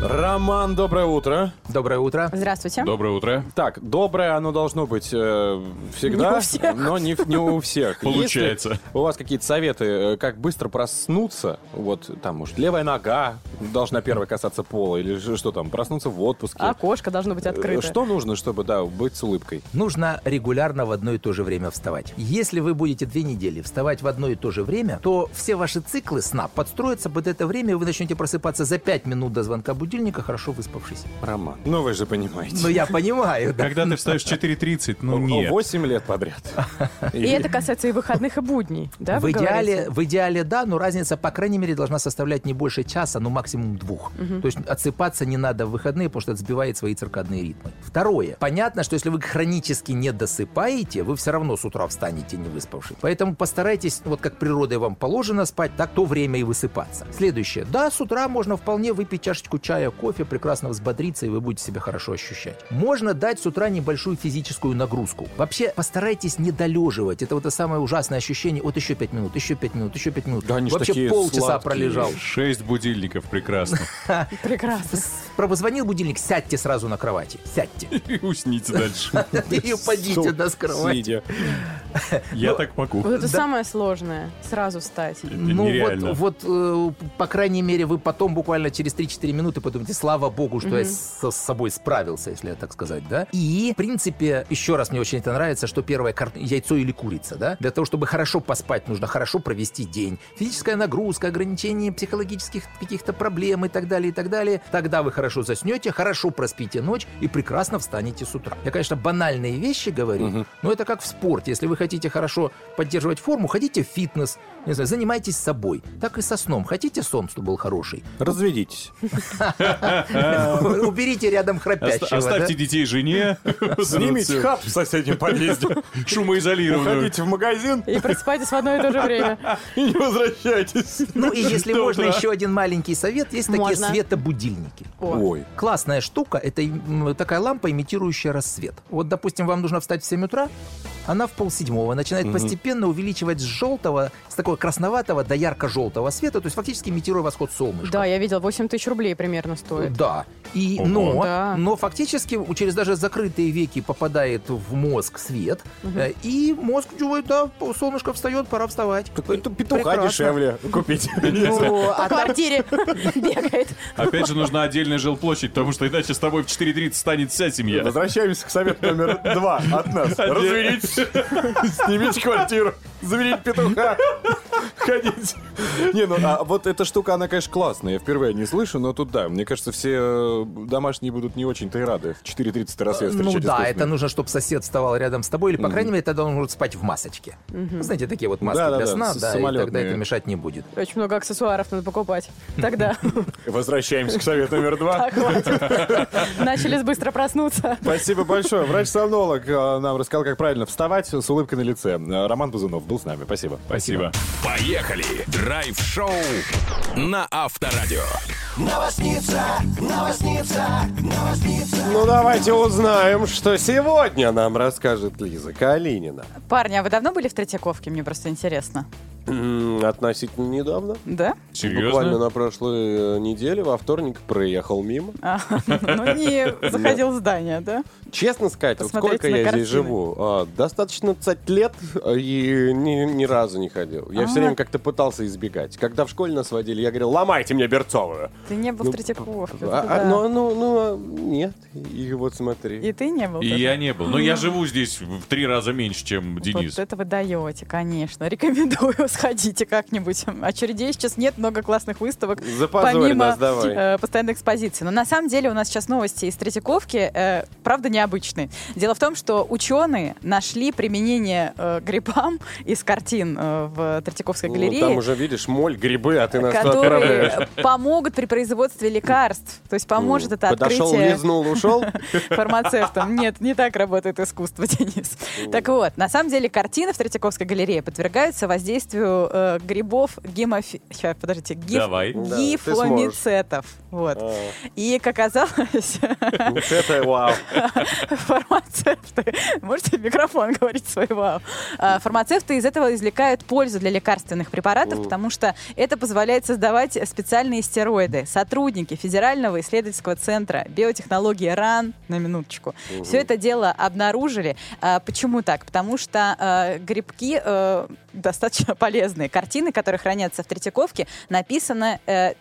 Роман, доброе утро. Доброе утро. Здравствуйте. Доброе утро. Так, доброе оно должно быть э, всегда, Не у всех. но не, в- не у всех. Получается. Если у вас какие-то советы, э, как быстро проснуться, вот там, может, левая нога должна первой касаться пола, или что там, проснуться в отпуске. Окошко должно быть Э, открыто. Что нужно, чтобы, да, быть с улыбкой? Нужно регулярно в одно и то же время вставать. Если вы будете две недели вставать в одно и то же время, то все ваши циклы сна подстроятся под это время, и вы начнете просыпаться за 5 минут до звонка будильника, хорошо выспавшись. Роман, ну вы же понимаете. Ну, я понимаю, да. Когда ты встаешь в 4.30, ну нет. 8 лет подряд. [LAUGHS] И это касается и выходных, и будней, да, в, идеале, в идеале, да, но разница, по крайней мере, должна составлять не больше часа, ну максимум двух. То есть отсыпаться не надо в выходные, потому что это сбивает свои циркадные ритмы. Второе. Понятно, что если вы хронически не досыпаете, вы все равно с утра встанете не выспавшись. Поэтому постарайтесь, вот как природой вам положено спать, так то время и высыпаться. Следующее. Да, с утра можно вполне выпить чашечку чая, кофе, прекрасно взбодриться, и вы будете себя хорошо ощущать. Можно дать с утра небольшую физическую нагрузку. Вообще, постарайтесь не долеживать. Это вот это самое ужасное ощущение. Вот еще пять минут, еще пять минут, еще пять минут. Да они Вообще такие полчаса сладкие. пролежал. Шесть будильников, прекрасно. [LAUGHS] Прекрасно. Прозвонил будильник, сядьте сразу на кровати. Сядьте. [LAUGHS] И усните дальше. [LAUGHS] И упадите с кровати. Я так могу. Вот это самое сложное, сразу встать. Ну вот э, по крайней мере, вы потом буквально через 3-4 минуты подумаете, слава богу, что я со- с собой справился, если я так сказать, да. И, в принципе, еще раз мне очень это нравится, что первое кар- яйцо или курица, да. Для того, чтобы хорошо поспать, нужно хорошо провести день. Физическая нагрузка, ограничение психологических каких-то проблем и так далее, и так далее. Тогда вы хорошо заснете, хорошо проспите ночь и прекрасно встанете с утра. Я, конечно, банальные вещи говорю, но это как в спорте. Если вы хотите хорошо поддерживать форму, ходите в фитнес, не знаю, занимайтесь собой. Так и со сном. Хотите сон, чтобы был хороший? Разведитесь. [LAUGHS] Уберите рядом храпящего. Оставьте детей жене. [LAUGHS] Снимите хат в соседнем подъезде. Шумоизолированную. Уходите в магазин И просыпайтесь в одно и то же время. [LAUGHS] и не возвращайтесь. Ну и если можно, еще один маленький совет. Есть такие светобудильники. Ой. Классная штука, это такая лампа, имитирующая рассвет. Вот, допустим, вам нужно встать в 7 утра, она в полседьмого начинает постепенно увеличивать с желтого, с такого красноватого до ярко-желтого света, то есть фактически имитируя восход солнышка. Да, я видел 8 тысяч рублей примерно дорого стоит. Да. И, Ого. но, Да. но фактически через даже закрытые веки попадает в мозг свет, э, и мозг чувствует, да, солнышко встает, пора вставать. Петуха Прекрасно. дешевле купить. Ну, а квартире [LAUGHS] бегает. Опять же, нужна отдельная жилплощадь, потому что иначе с тобой в 4.30 станет вся семья. Возвращаемся к совету номер два от нас. Разверить, [LAUGHS] снимите квартиру, заверить петуха, ходить. Не, ну а вот эта штука, она, конечно, классная. Я впервые не слышу, но тут да. Мне кажется, все э, домашние будут не очень-то и рады. В 4.30 рассвет Ну встречать да, искусственный. это нужно, чтобы сосед вставал рядом с тобой, или, по крайней мере, тогда он может спать в масочке. Ну, Знаете, такие вот маски для сна, да, и тогда это мешать не будет. Очень много аксессуаров надо покупать. [LAUGHS] Тогда Возвращаемся к совету номер два. Начали быстро проснуться. Спасибо большое. Врач-сомнолог э, нам рассказал, как правильно вставать с улыбкой на лице. Э, Роман Бузунов был с нами. Спасибо. Спасибо. Поехали! Драйв-шоу на Авторадио. Новосница, новосница, новосница. Ну, давайте узнаем, что сегодня нам расскажет Лиза Калинина. Парни, а вы давно были в Третьяковке? Мне просто интересно. Относительно недавно. Да? Серьезно? Буквально на прошлой э, неделе, во вторник, проехал мимо. А, ну, не заходил в здание, да? Честно сказать, вот сколько я картины. здесь живу? А, достаточно 20 лет а, и ни, ни разу не ходил. Я А. все время как-то пытался избегать. Когда в школе нас водили, я говорил, ломайте мне Берцовую. Ты не был Ну, в Третьяковке. А, а, да. ну, ну, ну, а, нет. И вот смотри. И ты не был? И я не был. Но я живу здесь в три раза меньше, чем Денис. Вот это вы даете, конечно. Рекомендую, сходите как-нибудь. Очередей сейчас нет, много классных выставок. Запозорь помимо нас, давай. э, постоянной экспозиции. Но на самом деле у нас сейчас новости из Третьяковки, э, правда, необычные. Дело в том, что ученые нашли применение э, грибам из картин э, в Третьяковской Ну, галерее. там уже, видишь, моль, грибы, а ты нас которые помогут при производстве лекарств. То есть поможет это Подошел, открытие лизнул, ушел. [LAUGHS] фармацевтом. Нет, не так работает искусство, [LAUGHS] Денис. Так вот, на самом деле картины в Третьяковской галерее подвергаются воздействию э, грибов гемофи... Сейчас, подождите. гиф- Давай. Да, Гифломицетов. Вот. А, И, как оказалось, Вот это вау. [LAUGHS] фармацевты... Можете в микрофон говорить свой вау? А, Фармацевты из этого извлекают пользу для лекарственных препаратов, потому что это позволяет создавать специальные стероиды. Сотрудники Федерального исследовательского центра биотехнологии РАН, на минуточку, все это дело обнаружили. А, Почему так? Потому что э, грибки э, достаточно [LAUGHS] полезные. Картины, которые хранятся в Третьяковке, написаны э,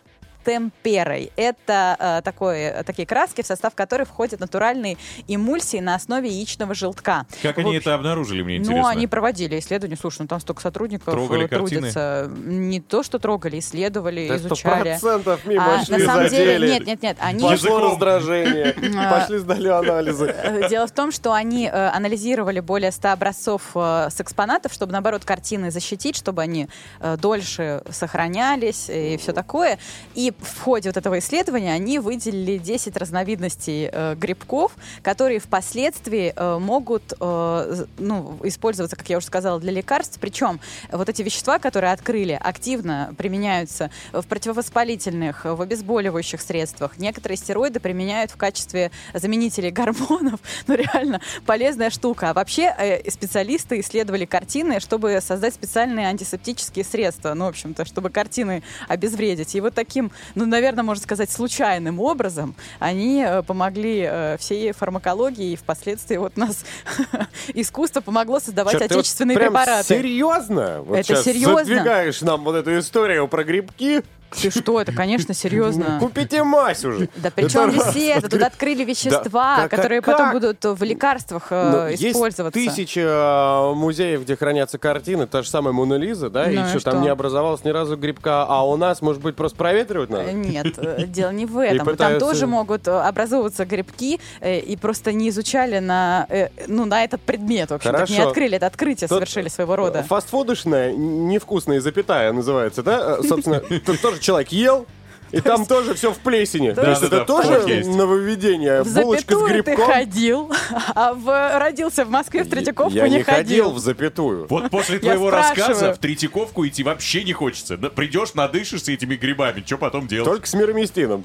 темперой. Это э, такое, такие краски, в состав которых входят натуральные эмульсии на основе яичного желтка. Как В они общем, это обнаружили, мне Ну, интересно. они проводили исследования. Слушай, ну там столько сотрудников Трогали э, картины? трудятся. Не то, что трогали, исследовали, Да изучали. процентов мимо А, шли, на самом деле, задели. нет, нет, нет, они... Пошло раздражение. [LAUGHS] А. Пошли сдали анализы. Э, Дело в том, что они э, анализировали более 100 образцов э, с экспонатов, чтобы, наоборот, картины защитить, чтобы они э, дольше сохранялись и все такое. И в ходе вот этого исследования они выделили 10 разновидностей э, грибков, которые впоследствии э, могут э, ну, использоваться, как я уже сказала, для лекарств. Причем вот эти вещества, которые открыли, активно применяются в противовоспалительных, в обезболивающих средствах. Некоторые стероиды применяют в качестве заменителей гормонов. [LAUGHS] Ну, реально полезная штука. А вообще э, специалисты исследовали картины, чтобы создать специальные антисептические средства. Ну, в общем-то, чтобы картины обезвредить. И вот таким, ну, наверное, можно сказать, случайным образом они э, помогли э, всей фармакологии, и впоследствии вот нас [LAUGHS] искусство помогло создавать Чёрт, ты вот отечественные прям препараты. Серьезно? Вот Это серьезно. Задвигаешь нам вот эту историю про грибки. Ты что, это, конечно, серьезно. [LAUGHS] Купите мазь уже. Да причем раз. это? Тут открыли вещества, которые потом будут в лекарствах э, Ну, есть использоваться. тысячи э, музеев, где хранятся картины, та же самая Мона Лиза, да, и Ну и что, там не образовалось ни разу грибка, а у нас, может быть, просто проветривать надо? Нет, э, [LAUGHS] дело не в этом. Там тоже могут образовываться грибки, и просто не изучали на, ну, на этот предмет, в общем, не открыли это открытие, совершили своего рода. Фастфудочная, невкусная запятая называется, да? Собственно, [LAUGHS] тоже человек ел, и там тоже все в плесени. То есть Да-да-да, это тоже вкус есть. нововведение. В Булочка с запятую ты грибком. ходил, [LAUGHS] а в, родился в Москве, в Третьяковку Я не, не ходил в запятую. Вот после твоего рассказа в Третьяковку идти вообще не хочется. Да Придешь, надышишься этими грибами, что потом делать? Только с мироместином.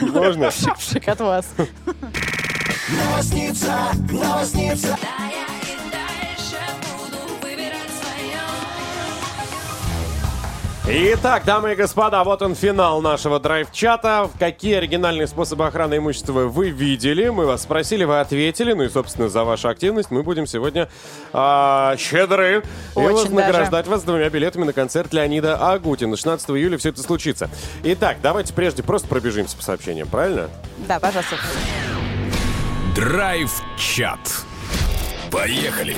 Можно? [LAUGHS] Пшик от вас. Новосница, новосница. Итак, дамы и господа, вот он финал нашего драйв-чата. Какие оригинальные способы охраны имущества вы видели? Мы вас спросили, вы ответили. Ну и, собственно, за вашу активность мы будем сегодня а, щедры и вознаграждать вас двумя билетами на концерт Леонида Агутина. 16 июля все это случится. Итак, давайте прежде просто пробежимся по сообщениям, правильно? Да, пожалуйста. Драйв-чат. Поехали.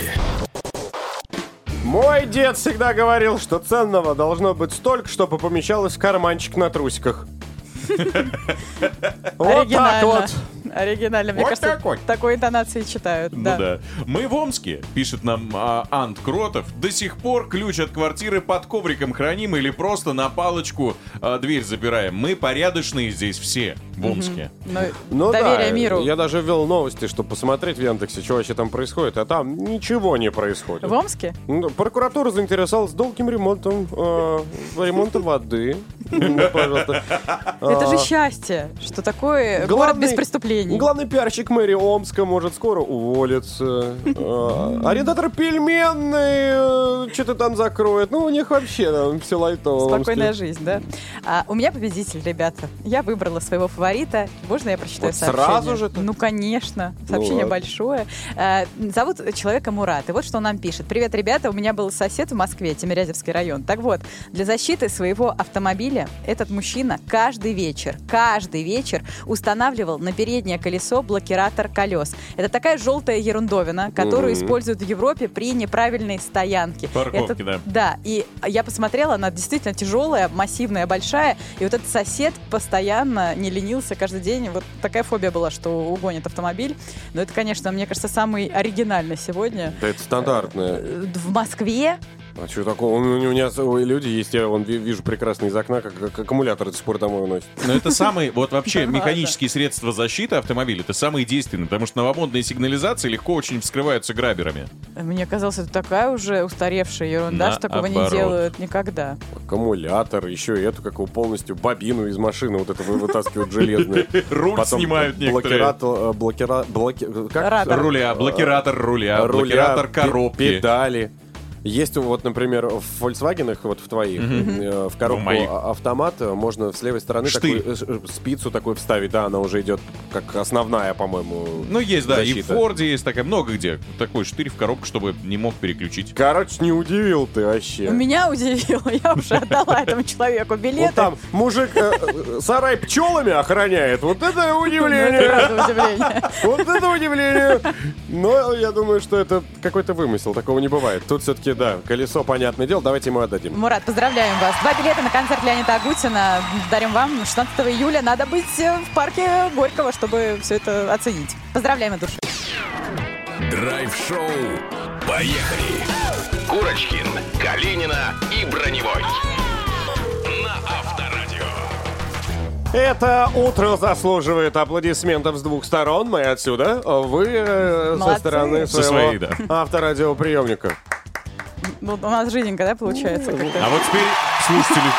Мой дед всегда говорил, что ценного должно быть столько, чтобы помещалось в карманчик на трусиках. [LAUGHS] Вот так вот. Оригинально. Мне Вот кажется, такой. такой интонации читают. Ну да. да. Мы в Омске, пишет нам а, Ант Кротов, до сих пор ключ от квартиры под ковриком храним или просто на палочку а, дверь запираем. Мы порядочные здесь все в Омске. Ну, Ну доверие да, миру. я даже ввел новости, чтобы посмотреть в Яндексе, что вообще там происходит, а там ничего не происходит. В Омске? Ну, Прокуратура заинтересовалась долгим ремонтом, э, ремонтом воды. [LAUGHS] Ну. Это же А, счастье, что такое город без преступлений. Главный пиарщик мэрии Омска может скоро уволиться. Э, Арендатор пельменный что-то там закроет. Ну, у них вообще там все лайтово. Спокойная жизнь, да? А, у меня победитель, ребята. Я выбрала своего фаворита. Можно я прочитаю Вот сообщение? сразу же? Ну, конечно. Ну Сообщение большое. А, зовут человека Мурат. И вот что он нам пишет. Привет, ребята. У меня был сосед в Москве, Тимирязевский район. Так вот, для защиты своего автомобиля этот мужчина каждый вечер, каждый вечер устанавливал на переднее колесо блокиратор колес. Это такая желтая ерундовина, которую Мгм. используют в Европе при неправильной стоянке. Парковке, Это- да. да, и я посмотрела, она действительно тяжелая, массивная, большая. И вот этот сосед постоянно не ленился каждый день. Вот такая фобия была, что угонит автомобиль. Но это, конечно, мне кажется, самый оригинальный сегодня. Да это стандартное. Э, В Москве А что такого? У у меня люди есть, я вон ви- вижу прекрасно из окна, как, как аккумулятор до сих пор домой уносит. Но это самые, вот вообще механические средства защиты автомобиля, это самые действенные, потому что новомодные сигнализации легко очень вскрываются граберами. мне казалось, это такая уже устаревшая ерунда, что такого не делают никогда. Аккумулятор, еще и эту, как его полностью бобину из машины, вот это вы- вытаскивают железную. [LAUGHS] Руль Потом снимают некоторые. блокиратор- э, блокира- блоки- как? Ратор. Руля, блокиратор руля, блокиратор коробки. педали. Есть вот, например, в Volkswagen, вот в твоих, э, в коробку а- автомат э, можно с левой стороны Штырь. такую, э, спицу такую вставить, да, она уже идет как основная, по-моему, Ну, есть, да, и в защита. Форде есть такая, много где. Такой штырь в коробку, чтобы не мог переключить. Короче, не удивил ты вообще. Меня удивило, я уже отдала этому человеку билеты. Вот там мужик сарай пчелами охраняет. Вот это Ну, удивление. Вот это удивление. Но я думаю, что это какой-то вымысел. Такого не бывает. Тут все-таки, да, колесо, понятное дело. Давайте ему отдадим. Мурат, поздравляем вас. Два билета на концерт Леонида Агутина дарим вам 16 июля. Надо быть э, в парке Горького, чтобы все это оценить. Поздравляем от души. Драйв-шоу. Поехали. Курочкин, Калинина и Броневой. На Авторадио. Это утро заслуживает аплодисментов с двух сторон. Мы отсюда, вы э, со Молодцы. стороны Со своего своей, да. авторадиоприемника. Ну, у нас жиденько, да, получается? как-то? А вот теперь слушатели.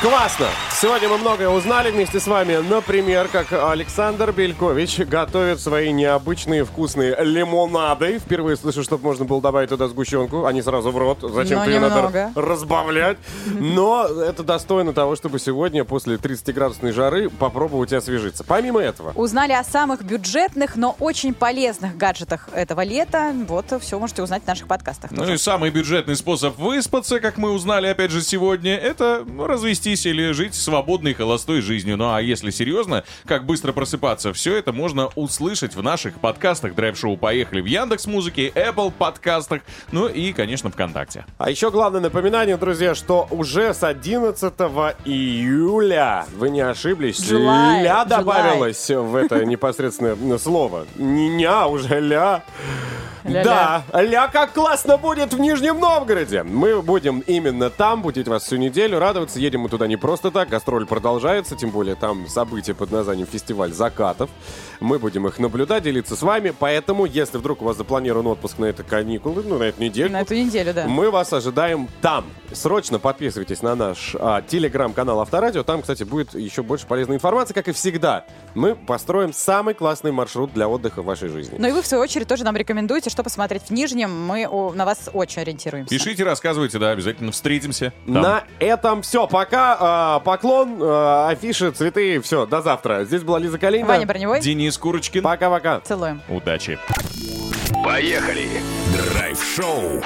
[LAUGHS] Классно! Сегодня мы многое узнали вместе с вами. Например, как Александр Белькович готовит свои необычные вкусные лимонады. Впервые слышу, чтобы можно было добавить туда сгущенку, а не сразу в рот. Зачем ее надо разбавлять? [LAUGHS] Но это достойно того, чтобы сегодня после 30-градусной жары попробовать освежиться. Помимо этого, Узнали о самых бюджетных, но очень полезных гаджетах этого лета. Вот все можете узнать в наших подкастах. Ну тоже. и самый бюджетный способ выспаться, как мы узнали опять же сегодня, это развестись или жить свободной холостой жизнью. Ну а если серьезно, как быстро просыпаться, все это можно услышать в наших подкастах Драйв-шоу «Поехали» в Яндекс Музыке, Apple подкастах, ну и, конечно, ВКонтакте. А еще главное напоминание, друзья, что уже с 11 июля, вы не ошиблись, July, ля July. добавилось в это [LAUGHS] непосредственное слово. Не ня, уже ля. Ля-ля. Да, ля как классно будет в Нижнем Новгороде. Мы будем именно там, будете вас всю неделю радоваться. Едем мы туда не просто так, гастроль продолжается, тем более там событие под названием «Фестиваль закатов». Мы будем их наблюдать, делиться с вами, поэтому, если вдруг у вас запланирован отпуск на это каникулы, ну, на эту неделю, На эту неделю, да. мы вас ожидаем там. Срочно подписывайтесь на наш а, телеграм-канал Авторадио. Там, кстати, будет еще больше полезной информации, как и всегда. Мы построим самый классный маршрут для отдыха в вашей жизни. Ну и вы, в свою очередь, тоже нам рекомендуйте, Пишите, что посмотреть в Нижнем. Мы о, на вас очень ориентируемся. Пишите, рассказывайте, да, обязательно встретимся. там. На этом все. Пока. а, поклон, а, афиши, цветы. Все, до завтра. Здесь была Лиза Калинина. Ваня Броневой. Денис Курочкин. Пока-пока. Целуем. Удачи. Поехали! Драйв-шоу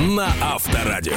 на Авторадио.